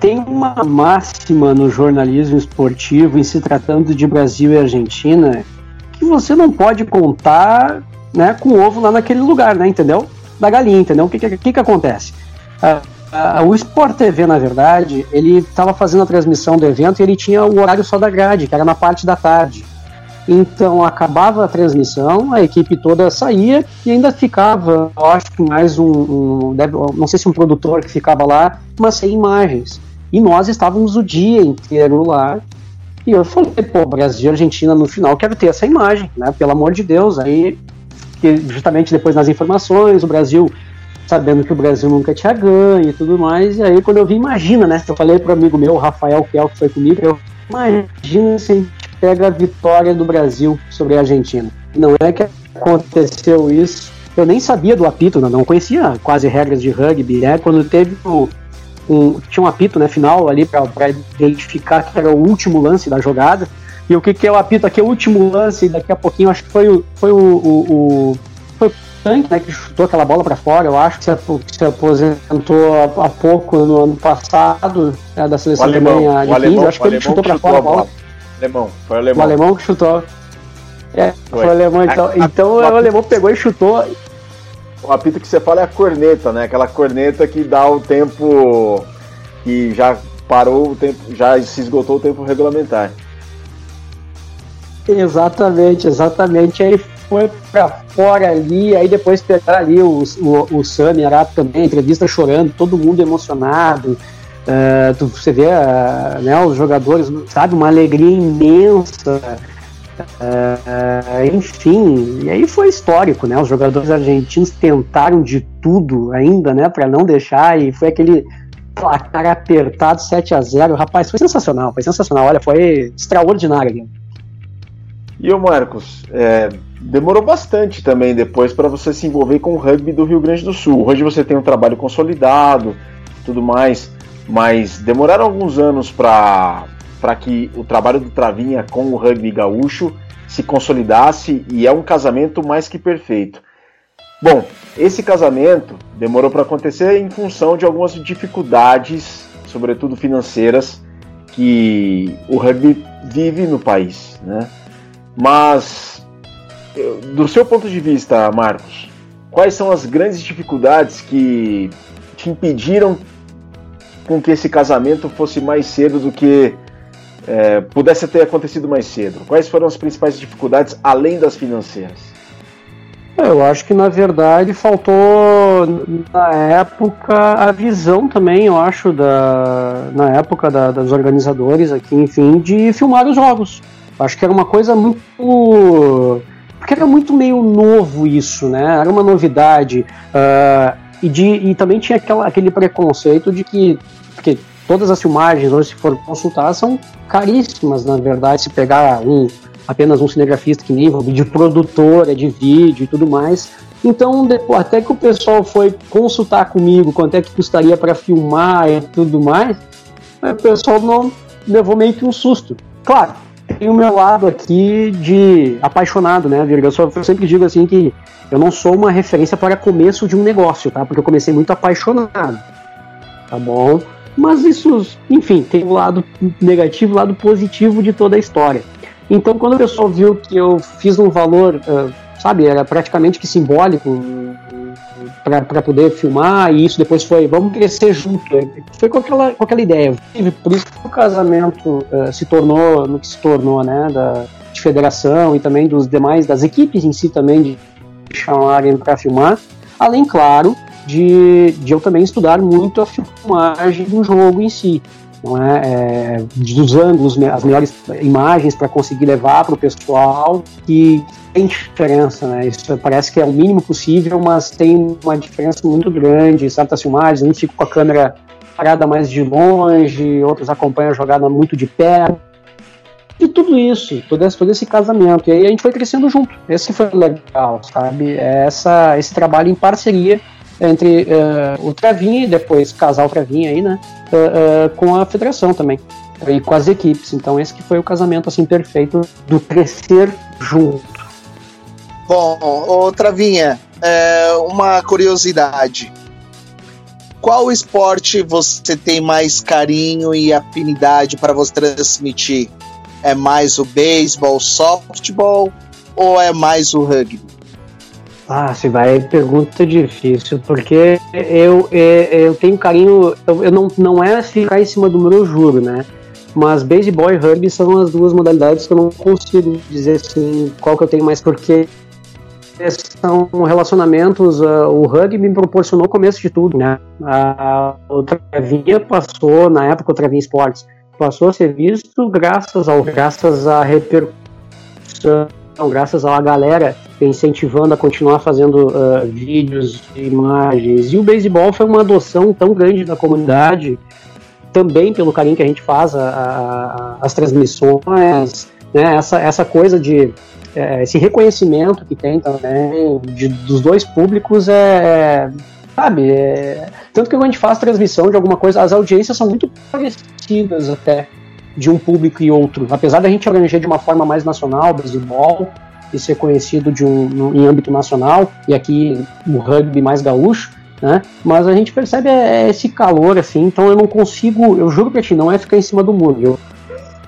Speaker 4: Tem uma máxima no jornalismo esportivo em se tratando de Brasil e Argentina que você não pode contar né, com ovo lá naquele lugar, né, entendeu? Da galinha, entendeu? O que, que, que acontece? Uh, uh, o Sport TV, na verdade, ele estava fazendo a transmissão do evento e ele tinha o horário só da grade, que era na parte da tarde. Então acabava a transmissão, a equipe toda saía e ainda ficava, eu acho que mais um, um não sei se um produtor que ficava lá, mas sem imagens. E nós estávamos o dia inteiro lá. E eu falei, pô, Brasil e Argentina no final, quero ter essa imagem, né? Pelo amor de Deus. Aí, justamente depois nas informações, o Brasil sabendo que o Brasil nunca tinha ganho e tudo mais. E aí, quando eu vi, imagina, né? Eu falei pro amigo meu, Rafael Kel, que foi comigo, eu imagina se a gente pega a vitória do Brasil sobre a Argentina. Não é que aconteceu isso. Eu nem sabia do apito, não, não conhecia quase regras de rugby, né? Quando teve o, um, tinha um apito, né, final ali para identificar que era o último lance da jogada. E o que, que é o apito aqui? O último lance, daqui a pouquinho, acho que foi o, foi o, o, o foi o Tanque, né, que chutou aquela bola para fora, eu acho que se, se aposentou há, há, pouco no ano passado, né, da seleção
Speaker 1: alemão,
Speaker 4: também, a
Speaker 1: de 15,
Speaker 4: alemão, acho que ele chutou para fora a bola.
Speaker 1: Alemão, foi o alemão.
Speaker 4: O alemão que chutou. É, foi, foi o alemão, então. A, então a, o alemão pegou e chutou.
Speaker 1: O apito que você fala é a corneta, né? Aquela corneta que dá o tempo que já parou o tempo, já se esgotou o tempo regulamentar.
Speaker 4: Exatamente, exatamente. Aí foi pra fora ali, aí depois pegar ali o, o, o Sami Arato também, entrevista chorando, todo mundo emocionado. Uh, tu, você vê uh, né, os jogadores, sabe, uma alegria imensa. Uh, enfim, e aí foi histórico, né? Os jogadores argentinos tentaram de tudo ainda, né, para não deixar, e foi aquele placar apertado 7 a 0 Rapaz, foi sensacional, foi sensacional. Olha, foi extraordinário.
Speaker 1: E o Marcos, é, demorou bastante também depois para você se envolver com o rugby do Rio Grande do Sul. Hoje você tem um trabalho consolidado, tudo mais mas demoraram alguns anos para que o trabalho do Travinha com o rugby gaúcho se consolidasse e é um casamento mais que perfeito. Bom, esse casamento demorou para acontecer em função de algumas dificuldades, sobretudo financeiras, que o rugby vive no país, né? Mas do seu ponto de vista, Marcos, quais são as grandes dificuldades que te impediram com que esse casamento fosse mais cedo do que é, pudesse ter acontecido mais cedo? Quais foram as principais dificuldades além das financeiras?
Speaker 4: Eu acho que na verdade faltou na época a visão também, eu acho, da, na época da, das organizadores aqui, enfim, de filmar os jogos. Acho que era uma coisa muito. Porque era muito meio novo isso, né? Era uma novidade. Uh, e, de, e também tinha aquela, aquele preconceito de que porque todas as filmagens, hoje se for consultar, são caríssimas, na verdade, se pegar um apenas um cinegrafista que nem de produtora de vídeo e tudo mais. Então, depois, até que o pessoal foi consultar comigo quanto é que custaria para filmar e tudo mais, o pessoal não levou meio que um susto. Claro, tem o meu lado aqui de apaixonado, né, Virga? Eu, só, eu sempre digo assim que eu não sou uma referência para começo de um negócio, tá? Porque eu comecei muito apaixonado, tá bom? Mas isso, enfim, tem o lado negativo o lado positivo de toda a história. Então, quando o pessoal viu que eu fiz um valor, uh, sabe, era praticamente que simbólico para poder filmar, e isso depois foi, vamos crescer junto. Foi com aquela, com aquela ideia. Por isso que o casamento uh, se tornou no que se tornou, né, da, de federação e também dos demais, das equipes em si também, de chamarem para filmar. Além, claro, de, de eu também estudar muito a filmagem do jogo em si. é? é dos ângulos, as melhores imagens para conseguir levar para o pessoal que tem diferença, né? Isso parece que é o mínimo possível, mas tem uma diferença muito grande. Certas filmagens, uns ficam com a câmera parada mais de longe, outros acompanham a jogada muito de perto. E tudo isso, todo esse, todo esse casamento. E aí a gente foi crescendo junto. Esse foi legal, sabe? É essa, esse trabalho em parceria entre uh, o Travinha e depois casal Travinha aí, né? Uh, uh, com a federação também. E com as equipes. Então esse que foi o casamento assim perfeito do crescer junto.
Speaker 2: Bom, ô Travinha, é uma curiosidade. Qual esporte você tem mais carinho e afinidade para você transmitir? É mais o beisebol, softball ou é mais o rugby?
Speaker 4: Ah, se vai pergunta difícil, porque eu, eu, eu tenho carinho, eu, eu, não, não é ficar em cima do meu juro, né? Mas beisebol e rugby são as duas modalidades que eu não consigo dizer assim qual que eu tenho mais, porque são relacionamentos, uh, o rugby me proporcionou o começo de tudo, né? A, o Travinha passou, na época o Travinha Esportes, passou a ser visto graças ao graças à repercussão, graças à galera incentivando a continuar fazendo uh, vídeos, imagens. E o beisebol foi uma adoção tão grande da comunidade, também pelo carinho que a gente faz a, a, as transmissões, né? essa, essa coisa de é, esse reconhecimento que tem também de, dos dois públicos é, sabe, é, tanto que quando a gente faz transmissão de alguma coisa, as audiências são muito parecidas até de um público e outro. Apesar da gente abranger de uma forma mais nacional, beisebol, e ser conhecido de um, no, em âmbito nacional, e aqui o rugby mais gaúcho, né? Mas a gente percebe é, é esse calor, assim, então eu não consigo, eu juro pra ti, não é ficar em cima do muro. Eu,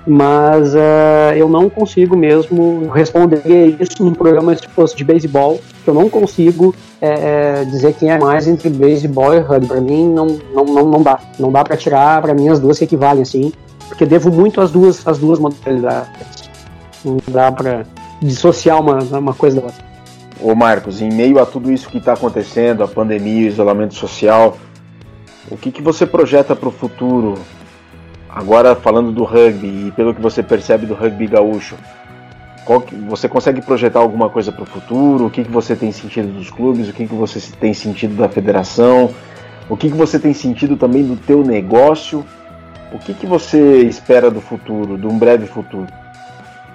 Speaker 4: mas uh, eu não consigo mesmo responder isso num programa se fosse de beisebol, que eu não consigo é, dizer quem é mais entre beisebol e rugby. Para mim não, não, não, não dá, não dá para tirar, para mim as duas se equivalem assim, porque devo muito às duas, às duas modalidades. Não dá para dissociar uma, uma coisa da outra.
Speaker 1: Ô Marcos, em meio a tudo isso que está acontecendo, a pandemia, o isolamento social, o que, que você projeta para o futuro Agora falando do rugby e pelo que você percebe do rugby gaúcho, que, você consegue projetar alguma coisa para o futuro? O que, que você tem sentido dos clubes? O que, que você tem sentido da federação? O que, que você tem sentido também do teu negócio? O que, que você espera do futuro, de um breve futuro?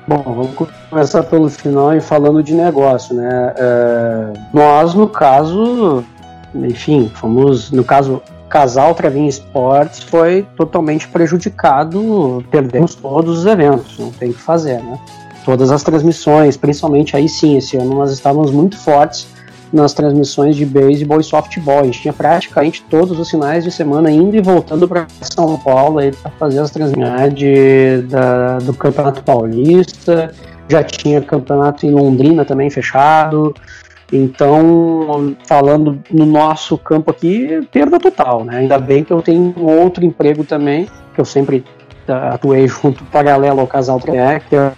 Speaker 4: Bom, vamos começar pelo final e falando de negócio, né? É, nós, no caso, enfim, fomos, no caso, casal Travinha Esportes foi totalmente prejudicado, perdemos todos os eventos, não tem o que fazer, né? Todas as transmissões, principalmente aí sim, esse ano nós estávamos muito fortes nas transmissões de beisebol e softball. A gente tinha praticamente todos os finais de semana indo e voltando para São Paulo para fazer as transmissões de, da, do Campeonato Paulista. Já tinha campeonato em Londrina também fechado. Então, falando no nosso campo aqui, perda total, né? Ainda bem que eu tenho outro emprego também, que eu sempre uh, atuei junto, paralelo ao casal que é, que é,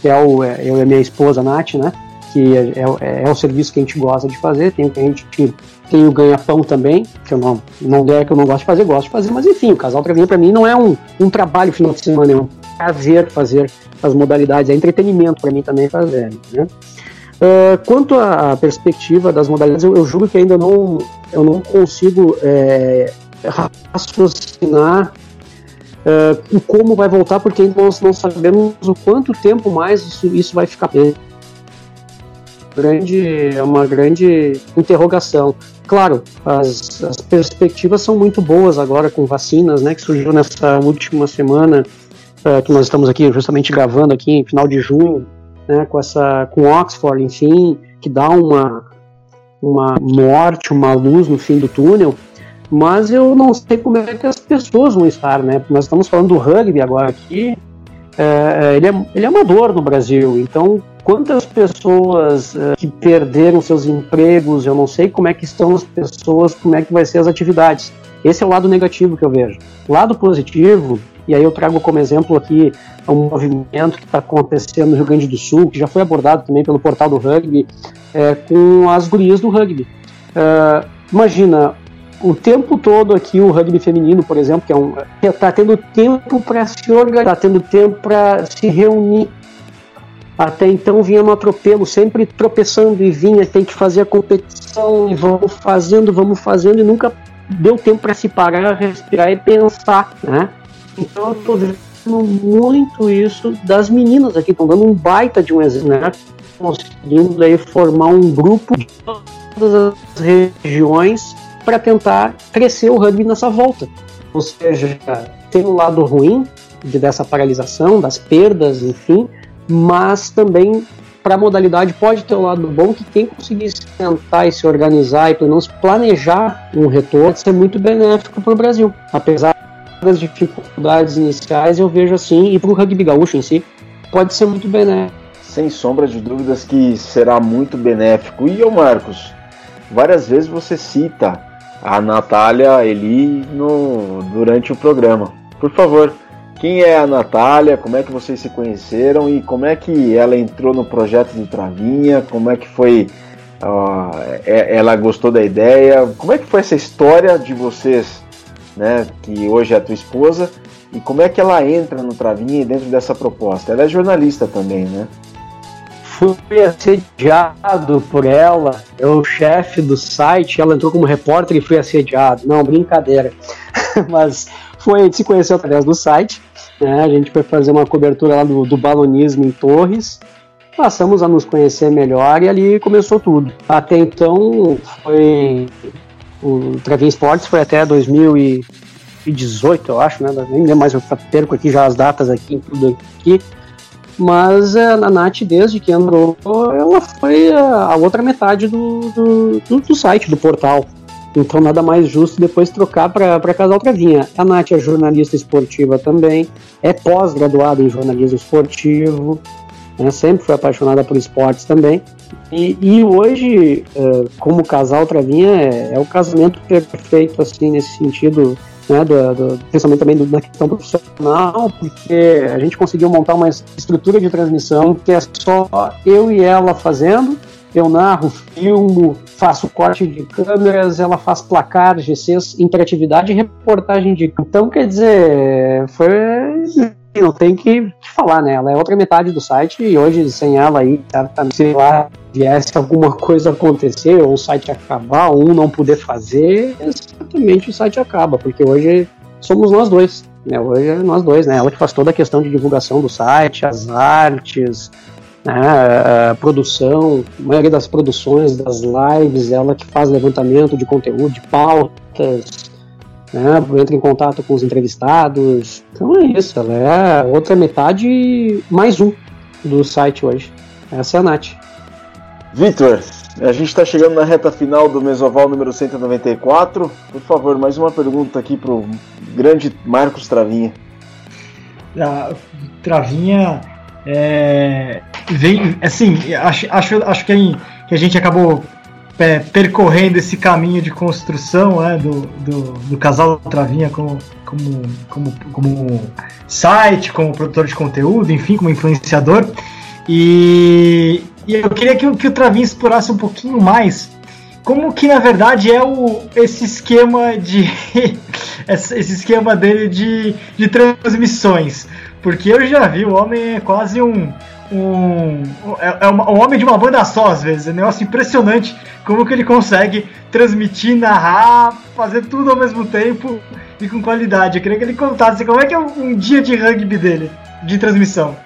Speaker 4: que é o, é, eu e a minha esposa, Nath, né? Que é, é, é, o serviço que a gente gosta de fazer, tem a gente que tem o ganha-pão também, que eu não, não é que eu não gosto de fazer, gosto de fazer, mas enfim, o casal para para mim não é um, um trabalho final de semana, é um prazer fazer as modalidades, é entretenimento para mim também fazer, né? Uh, quanto à perspectiva das modalidades, eu, eu, juro que ainda não, eu não consigo é, raciocinar uh, como vai voltar, porque ainda nós não sabemos o quanto tempo mais isso, isso vai ficar. Grande, é uma grande interrogação. Claro, as, as perspectivas são muito boas agora com vacinas, né, que surgiu nessa última semana, uh, que nós estamos aqui justamente gravando aqui em final de junho, né, com essa com Oxford, enfim, que dá uma uma norte, uma luz no fim do túnel, mas eu não sei como é que as pessoas vão estar, né? Nós estamos falando do rugby agora aqui, é, é ele, é, ele é amador no Brasil, então quantas pessoas é, que perderam seus empregos, eu não sei como é que estão as pessoas, como é que vai ser as atividades. Esse é o lado negativo que eu vejo. Lado positivo e aí eu trago como exemplo aqui um movimento que está acontecendo no Rio Grande do Sul, que já foi abordado também pelo portal do rugby, é, com as gurias do rugby. É, imagina, o tempo todo aqui o rugby feminino, por exemplo, que é um está tendo tempo para se organizar, está tendo tempo para se reunir. Até então vinha no atropelo, sempre tropeçando e vinha, tem que fazer a competição e vamos fazendo, vamos fazendo e nunca deu tempo para se parar, respirar e pensar, né? Então eu tô vendo muito isso das meninas aqui, estão dando um baita de um exemplo, né? Conseguindo aí formar um grupo de todas as regiões para tentar crescer o rugby nessa volta. Ou seja, tem um lado ruim de, dessa paralisação, das perdas, enfim, mas também para a modalidade pode ter um lado bom que quem conseguir se e se organizar e pelo menos planejar um retorno ser muito benéfico para o Brasil. Apesar das dificuldades iniciais, eu vejo assim, e para o rugby gaúcho em si, pode ser muito benéfico.
Speaker 1: Sem sombra de dúvidas que será muito benéfico. E o Marcos, várias vezes você cita a Natália Eli no, durante o programa. Por favor, quem é a Natália? Como é que vocês se conheceram e como é que ela entrou no projeto do Travinha? Como é que foi? Uh, ela gostou da ideia? Como é que foi essa história de vocês, né? Que hoje é a tua esposa e como é que ela entra no Travinha dentro dessa proposta? Ela é jornalista também, né?
Speaker 4: fui assediado por ela, eu o chefe do site, ela entrou como repórter e fui assediado. Não, brincadeira. Mas foi, a gente se conheceu através do site, né? A gente foi fazer uma cobertura lá do, do balonismo em Torres. Passamos a nos conhecer melhor e ali começou tudo. Até então foi o Travin Esportes foi até 2018, eu acho, né? Nem lembro mais, eu perco aqui já as datas aqui, tudo aqui. Mas é, a Nath, desde que entrou, ela foi a, outra metade do, do, do, site, do portal. Então nada mais justo depois trocar para Casal Travinha. A Nath é jornalista esportiva também, é pós-graduada em jornalismo esportivo, né, sempre foi apaixonada por esportes também. E, e hoje, é, como casal Travinha, é, é o casamento perfeito assim nesse sentido né, do, do, principalmente também do, da questão profissional, porque a gente conseguiu montar uma estrutura de transmissão que é só eu e ela fazendo. Eu narro, filmo, faço corte de câmeras, ela faz placar, GCs, interatividade e reportagem de. Então, quer dizer, foi não tem que falar, né? Ela é outra metade do site e hoje, sem ela aí, se lá viesse alguma coisa acontecer, ou o site acabar, ou um não poder fazer, certamente o site acaba, porque hoje somos nós dois. Né? Hoje é nós dois, né? Ela que faz toda a questão de divulgação do site, as artes, né? a produção, a maioria das produções, das lives, ela que faz levantamento de conteúdo, de pautas, né? Entra em contato com os entrevistados. Então é isso, ela é a outra metade mais um do site hoje. Essa é a Nath.
Speaker 1: Vitor, a gente está chegando na reta final do Mesoval número 194. Por favor, mais uma pergunta aqui para o grande Marcos Travinha.
Speaker 3: A Travinha é, vem, assim, acho, acho, acho que, a gente acabou é, percorrendo esse caminho de construção né, do, do, do, casal Travinha como, como, como, como site, como produtor de conteúdo, enfim, como influenciador. E, e eu queria que, que o Travinha explorasse um pouquinho mais como que na verdade é o, esse esquema de esse esquema dele de, de transmissões. Porque eu já vi, o homem é quase um, um, é, é um homem de uma banda só, às vezes. É um negócio impressionante como que ele consegue transmitir, narrar, fazer tudo ao mesmo tempo e com qualidade. Eu queria que ele contasse como é que é um dia de rugby dele, de transmissão.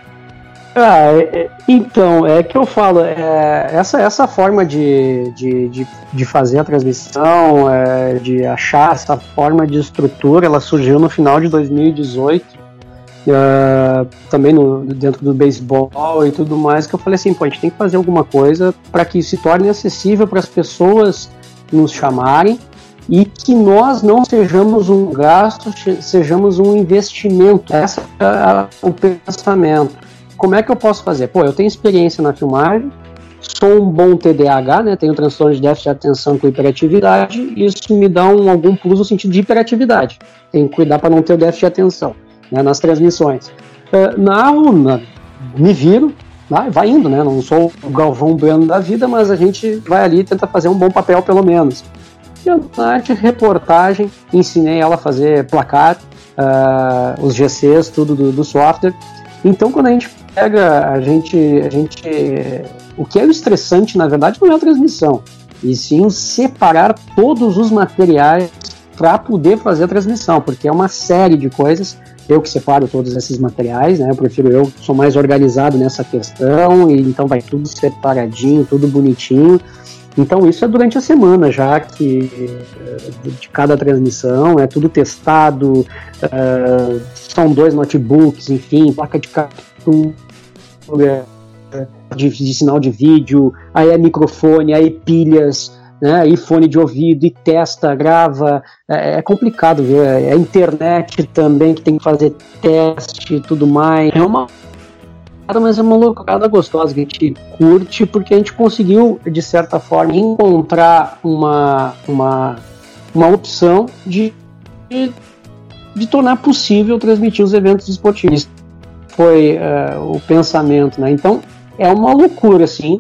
Speaker 4: Ah, é, é, então, é que eu falo, é, essa, essa forma de, de, de, de fazer a transmissão, é, de achar essa forma de estrutura, ela surgiu no final de 2018 uh, também no, dentro do beisebol e tudo mais, que eu falei assim, pô, a gente tem que fazer alguma coisa para que se torne acessível para as pessoas nos chamarem e que nós não sejamos um gasto, sejamos um investimento. Esse é o pensamento. Como é que eu posso fazer? Pô, eu tenho experiência na filmagem, sou um bom TDAH, né? Tenho transtorno de déficit de atenção com hiperatividade, isso me dá um, algum plus no sentido de hiperatividade. Tem que cuidar para não ter o déficit de atenção né, nas transmissões. Uh, narro, na, me viro, vai, vai indo, né? Não sou o Galvão Bueno da vida, mas a gente vai ali e tenta fazer um bom papel pelo menos. espionagem, reportagem, ensinei ela a fazer placar, uh, os GCs, tudo do, do, software. Então, quando a gente pega, a gente, a gente. O que é o estressante, na verdade, não é a transmissão, e sim separar todos os materiais para poder fazer a transmissão, porque é uma série de coisas. Eu que separo todos esses materiais, né? Eu prefiro eu sou mais organizado nessa questão, e então vai tudo separadinho, tudo bonitinho. Então isso é durante a semana já que eh, de cada transmissão é tudo testado, uh, são dois notebooks, enfim, placa de captura de, de, sinal de vídeo, aí é microfone, aí pilhas, né, aí fone de ouvido e testa, grava, é, é complicado, viu? É, é a internet também que tem que fazer teste e tudo mais. É uma mas é uma loucurada gostosa que a gente curte porque a gente conseguiu, de certa forma, encontrar uma, uma, uma opção de, de, de tornar possível transmitir os eventos esportivos. Foi uh, o pensamento, né? Então, é uma loucura, assim,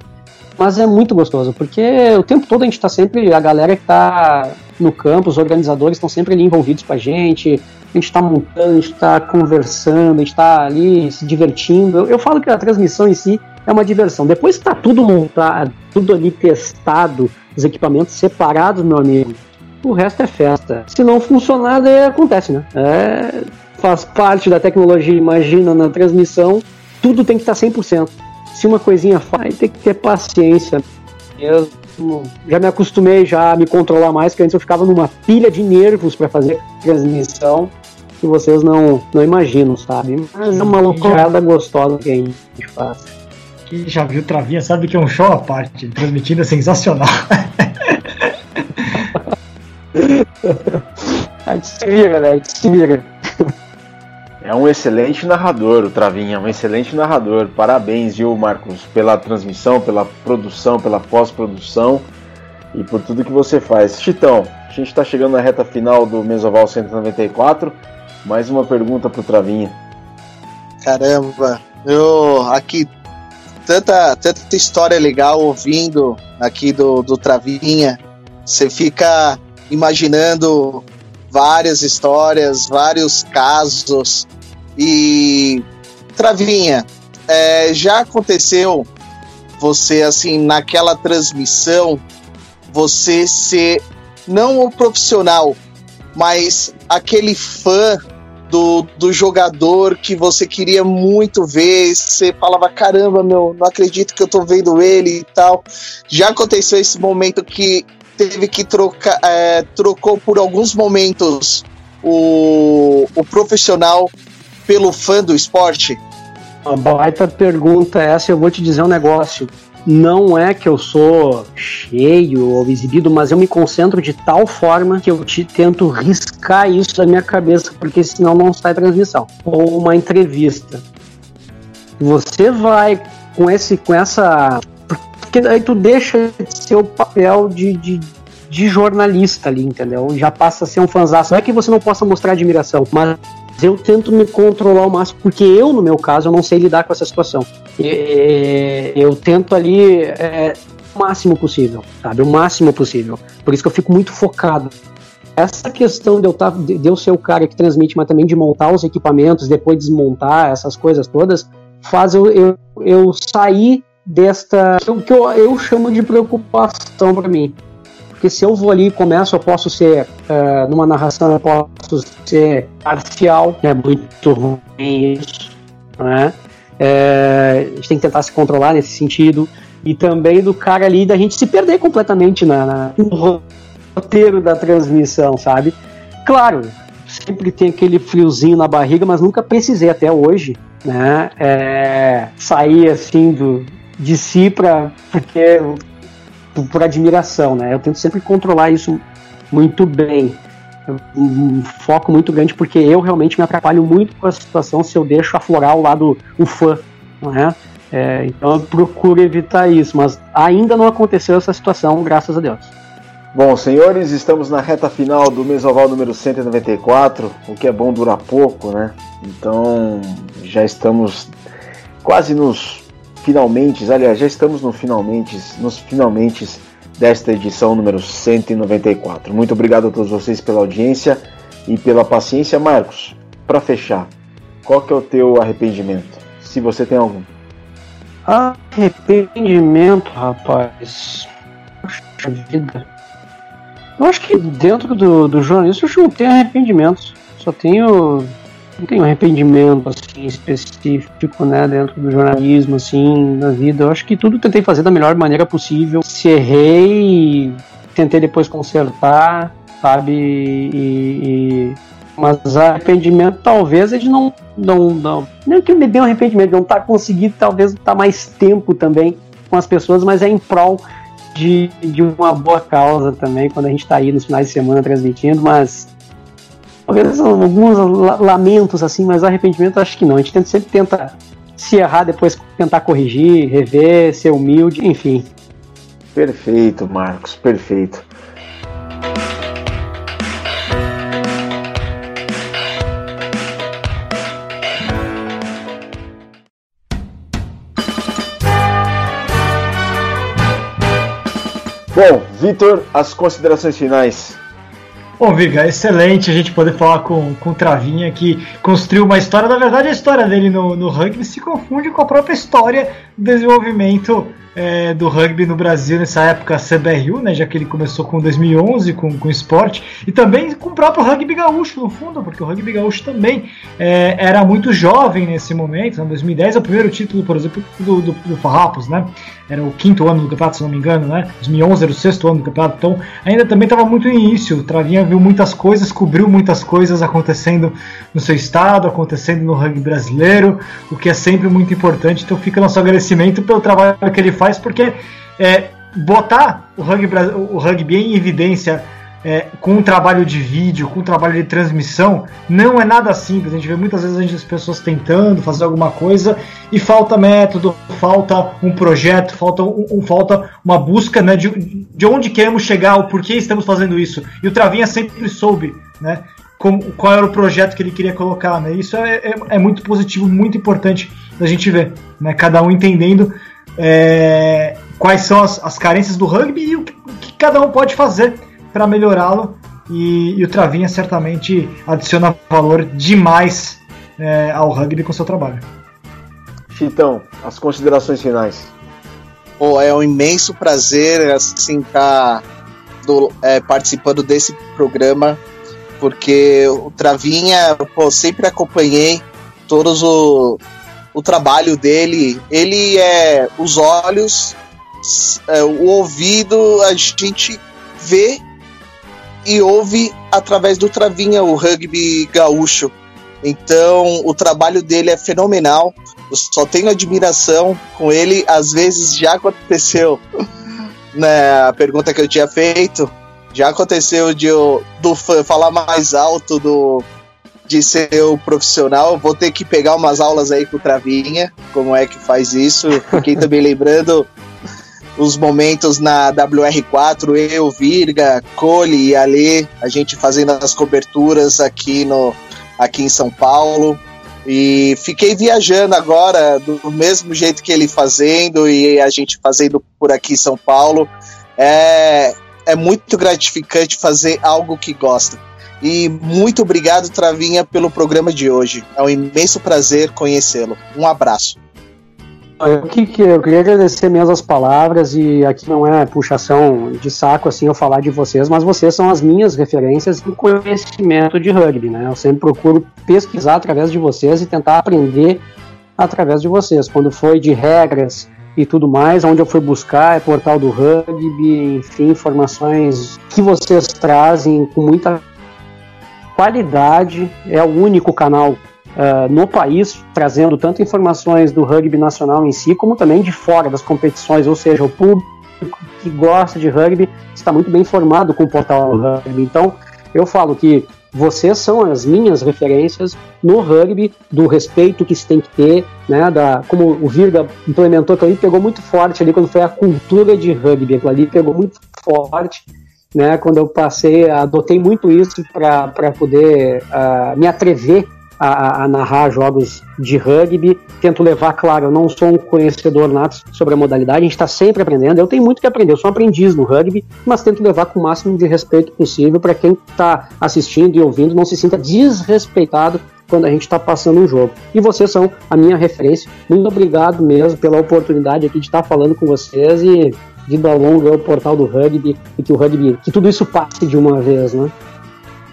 Speaker 4: mas é muito gostoso, porque o tempo todo a gente está sempre, a galera que está no campo, os organizadores estão sempre ali envolvidos com a gente, a gente está montando, a gente está conversando, a gente está ali se divertindo. Eu, eu, falo que a transmissão em si é uma diversão. Depois que está tudo montado, tudo ali testado, os equipamentos separados, meu amigo, o resto é festa. Se não funcionar, daí acontece, né? É, faz parte da tecnologia. Imagina na transmissão, tudo tem que estar 100%. Se uma coisinha faz, tem que ter paciência mesmo. Já me acostumei já a me controlar mais, porque antes eu ficava numa pilha de nervos para fazer transmissão que vocês não, não imaginam, sabe? Mas é uma loucurada gostosa que a gente faz.
Speaker 3: Quem já viu Travinha sabe que é um show à parte, transmitindo é sensacional.
Speaker 4: a gente se vira, né? A gente se vira.
Speaker 1: É um excelente narrador, o Travinha, um excelente narrador. Parabéns, viu, Marcos, pela transmissão, pela produção, pela pós-produção e por tudo que você faz. Chitão, a gente está chegando na reta final do Mesoval 194. Mais uma pergunta pro Travinha.
Speaker 2: Caramba, eu aqui tanta, tanta história legal ouvindo aqui do, do Travinha. Você fica imaginando várias histórias, vários casos. E Travinha, é, já aconteceu você assim naquela transmissão você ser não o profissional, mas aquele fã do, do jogador que você queria muito ver, você falava, caramba, meu, não acredito que eu tô vendo ele e tal. Já aconteceu esse momento que teve que trocar, é, trocou por alguns momentos o, o profissional pelo fã do esporte?
Speaker 4: Uma baita pergunta essa, eu vou te dizer um negócio não é que eu sou cheio ou exibido, mas eu me concentro de tal forma que eu te tento riscar isso da minha cabeça, porque senão não sai transmissão. Ou uma entrevista. Você vai com esse com essa porque aí tu deixa de ser o papel de, de, de jornalista ali, entendeu? Já passa a ser um fanzaço. Não é que você não possa mostrar admiração, mas eu tento me controlar ao máximo, porque eu, no meu caso, eu não sei lidar com essa situação. Eu, tento ali é, o máximo possível, sabe? O máximo possível. Por isso que eu fico muito focado. Essa questão de eu, tá, de eu ser o cara que transmite, mas também de montar os equipamentos, depois desmontar essas coisas todas, faz eu, eu, eu sair desta. eu, que eu, eu chamo de preocupação para mim. Porque se eu vou ali e começo, eu posso ser, uh, numa narração, eu posso ser parcial, é muito ruim isso, né? É, a gente tem que tentar se controlar nesse sentido. E também do cara ali da gente se perder completamente na, na, no roteiro da transmissão, sabe? Claro, sempre tem aquele friozinho na barriga, mas nunca precisei até hoje, né? É, sair assim do, de si para porque por admiração, né? Eu tento sempre controlar isso muito bem. Um foco muito grande porque eu realmente me atrapalho muito com a situação se eu deixo aflorar o lado o fã, não é? é então eu procuro evitar isso, mas ainda não aconteceu essa situação, graças a Deus.
Speaker 1: Bom, senhores, estamos na reta final do Mesoval número 194. O que é bom dura pouco, né? Então já estamos quase nos finalmente, aliás, já estamos no finalmente, nos finalmente desta edição número 194. Muito obrigado a todos vocês pela audiência e pela paciência. Marcos, para fechar, qual que é o teu arrependimento? Se você tem algum.
Speaker 4: Arrependimento, rapaz. Poxa vida. Eu acho que dentro do, do jornalismo eu não tenho arrependimentos. Só tenho. Não tenho arrependimento assim, específico, né, dentro do jornalismo, assim, na vida. Eu acho que tudo tentei fazer da melhor maneira possível. Se errei, tentei depois consertar, sabe? E, e... mas arrependimento talvez é de não. Não, não, não que me dê um arrependimento, não tá conseguindo talvez estar tá mais tempo também com as pessoas, mas é em prol de, de uma boa causa também, quando a gente está aí nos finais de semana transmitindo, mas alguns lamentos assim, mas arrependimento acho que não. A gente sempre tenta se errar, depois tentar corrigir, rever, ser humilde, enfim.
Speaker 1: Perfeito, Marcos, perfeito. Bom, Vitor, as considerações finais.
Speaker 3: Bom, Viga, excelente a gente poder falar com, com o Travinha que construiu uma história. Na verdade, a história dele no, no rugby se confunde com a própria história do desenvolvimento é, do rugby no Brasil nessa época CBRU, né, já que ele começou com 2011 com, com esporte, e também com o próprio rugby gaúcho no fundo, porque o rugby gaúcho também é, era muito jovem nesse momento, em 2010 é o primeiro título, por exemplo, do, do, do Farrapos, né, era o quinto ano do campeonato, se não me engano, né, 2011 era o sexto ano do campeonato, então ainda também estava muito no início, o Travinha viu muitas coisas, cobriu muitas coisas acontecendo no seu estado, acontecendo no rugby brasileiro, o que é sempre muito importante, então fica nosso agradecimento pelo trabalho que ele faz porque é, botar o rugby, o rugby em evidência é, com um trabalho de vídeo, com um trabalho de transmissão, não é nada simples. A gente vê muitas vezes as pessoas tentando fazer alguma coisa e falta método, falta um projeto, falta, um, um, falta uma busca né, de, de onde queremos chegar, o porquê estamos fazendo isso. E o Travinha sempre soube né, como, qual era o projeto que ele queria colocar. Né? Isso é, é, é muito positivo, muito importante da gente ver. Né? Cada um entendendo é, quais são as, as, carências do rugby e o que, o que cada um pode fazer para melhorá-lo. E, e, o Travinha certamente adiciona valor demais é, ao rugby com seu trabalho.
Speaker 1: Chitão, as considerações finais.
Speaker 2: Pô, é um imenso prazer assim estar tá é, participando desse programa, porque o Travinha, pô, sempre acompanhei todos o, o trabalho dele. Ele é os olhos, é, o ouvido, a gente vê e ouve através do Travinha, o rugby gaúcho. Então, o trabalho dele é fenomenal. Eu só tenho admiração com ele. Às vezes já aconteceu, né, a pergunta que eu tinha feito, já aconteceu de eu do falar mais alto do de ser o profissional, vou ter que pegar umas aulas aí com o Travinha, como é que faz isso. Fiquei também lembrando os momentos na WR4, eu, Virga, Cole e Ale, a gente fazendo as coberturas aqui, no, aqui em São Paulo. E fiquei viajando agora do mesmo jeito que ele fazendo e a gente fazendo por aqui em São Paulo. É, é muito gratificante fazer algo que gosta. E muito obrigado, Travinha, pelo programa de hoje. É um imenso prazer conhecê-lo. Um abraço.
Speaker 4: Eu, que, eu queria agradecer mesmo as palavras e aqui não é puxação de saco assim eu falar de vocês, mas vocês são as minhas referências em conhecimento de rugby, né? Eu sempre procuro pesquisar através de vocês e tentar aprender através de vocês. Quando foi de regras e tudo mais, onde eu fui buscar é portal do rugby, enfim, informações que vocês trazem com muita qualidade, é o único canal uh, no país trazendo tanto informações do rugby nacional em si, como também de fora das competições, ou seja, o público que gosta de rugby está muito bem informado com o portal rugby. Então, eu falo que vocês são as minhas referências no rugby, do respeito que se tem que ter, né, da, como o Virga implementou, aquilo ali pegou muito forte ali quando foi a cultura de rugby, ali pegou muito forte, né, quando eu passei, adotei muito isso para poder uh, me atrever a, a, narrar jogos de rugby. Tento levar, claro, eu não sou um conhecedor nato sobre a modalidade, a gente está sempre aprendendo. Eu tenho muito que aprender, eu sou um aprendiz no rugby, mas tento levar com o máximo de respeito possível para quem está assistindo e ouvindo não se sinta desrespeitado quando a gente está passando um jogo. E vocês são a minha referência. Muito obrigado mesmo pela oportunidade aqui de estar falando com vocês e vida longa o portal do rugby e que o rugby, que tudo isso passe de uma vez, né?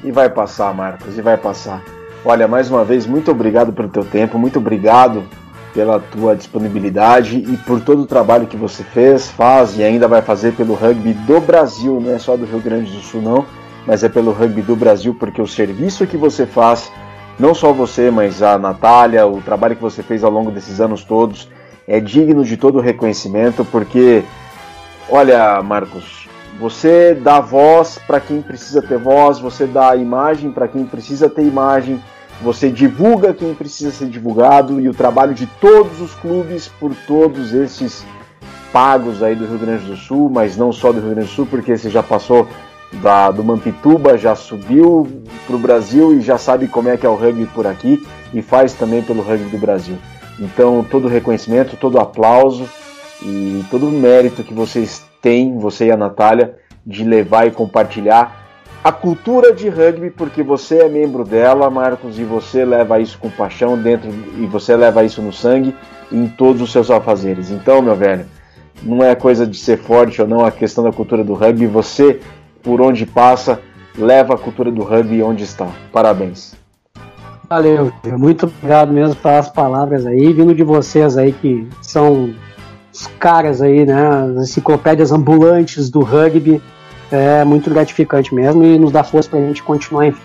Speaker 1: E vai passar, Marcos, e vai passar. Olha, mais uma vez, muito obrigado pelo teu tempo, muito obrigado pela tua disponibilidade e por todo o trabalho que você fez, faz e ainda vai fazer pelo rugby do Brasil, não é só do Rio Grande do Sul não, mas é pelo rugby do Brasil, porque o serviço que você faz, não só você, mas a Natália, o trabalho que você fez ao longo desses anos todos, é digno de todo o reconhecimento, porque, olha, Marcos, você dá voz para quem precisa ter voz, você dá imagem para quem precisa ter imagem, você divulga quem precisa ser divulgado e o trabalho de todos os clubes por todos esses pagos aí do Rio Grande do Sul, mas não só do Rio Grande do Sul, porque você já passou da, do Mampituba, já subiu para o Brasil e já sabe como é que é o rugby por aqui e faz também pelo rugby do Brasil. Então, todo o reconhecimento, todo aplauso e todo o mérito que vocês têm, você e a Natália, de levar e compartilhar a cultura de rugby, porque você é membro dela, Marcos, e você leva isso com paixão dentro e você leva isso no sangue em todos os seus afazeres. Então, meu velho, não é coisa de ser forte ou não a questão da cultura do rugby, você, por onde passa, leva a cultura do rugby onde está. Parabéns.
Speaker 4: Valeu, muito obrigado mesmo pelas palavras aí, vindo de vocês aí que são os caras aí, né, as enciclopédias ambulantes do rugby é muito gratificante mesmo e nos dá força para a gente continuar em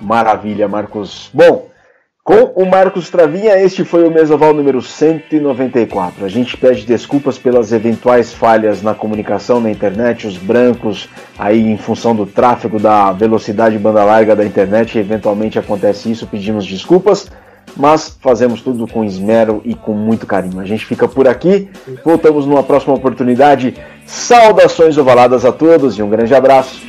Speaker 1: Maravilha, Marcos. Bom, com o Marcos Travinha, este foi o Mesoval número 194. A gente pede desculpas pelas eventuais falhas na comunicação na internet, os brancos aí em função do tráfego da velocidade banda larga da internet, eventualmente acontece isso, pedimos desculpas mas fazemos tudo com esmero e com muito carinho. A gente fica por aqui, voltamos numa próxima oportunidade. Saudações ovaladas a todos e um grande abraço.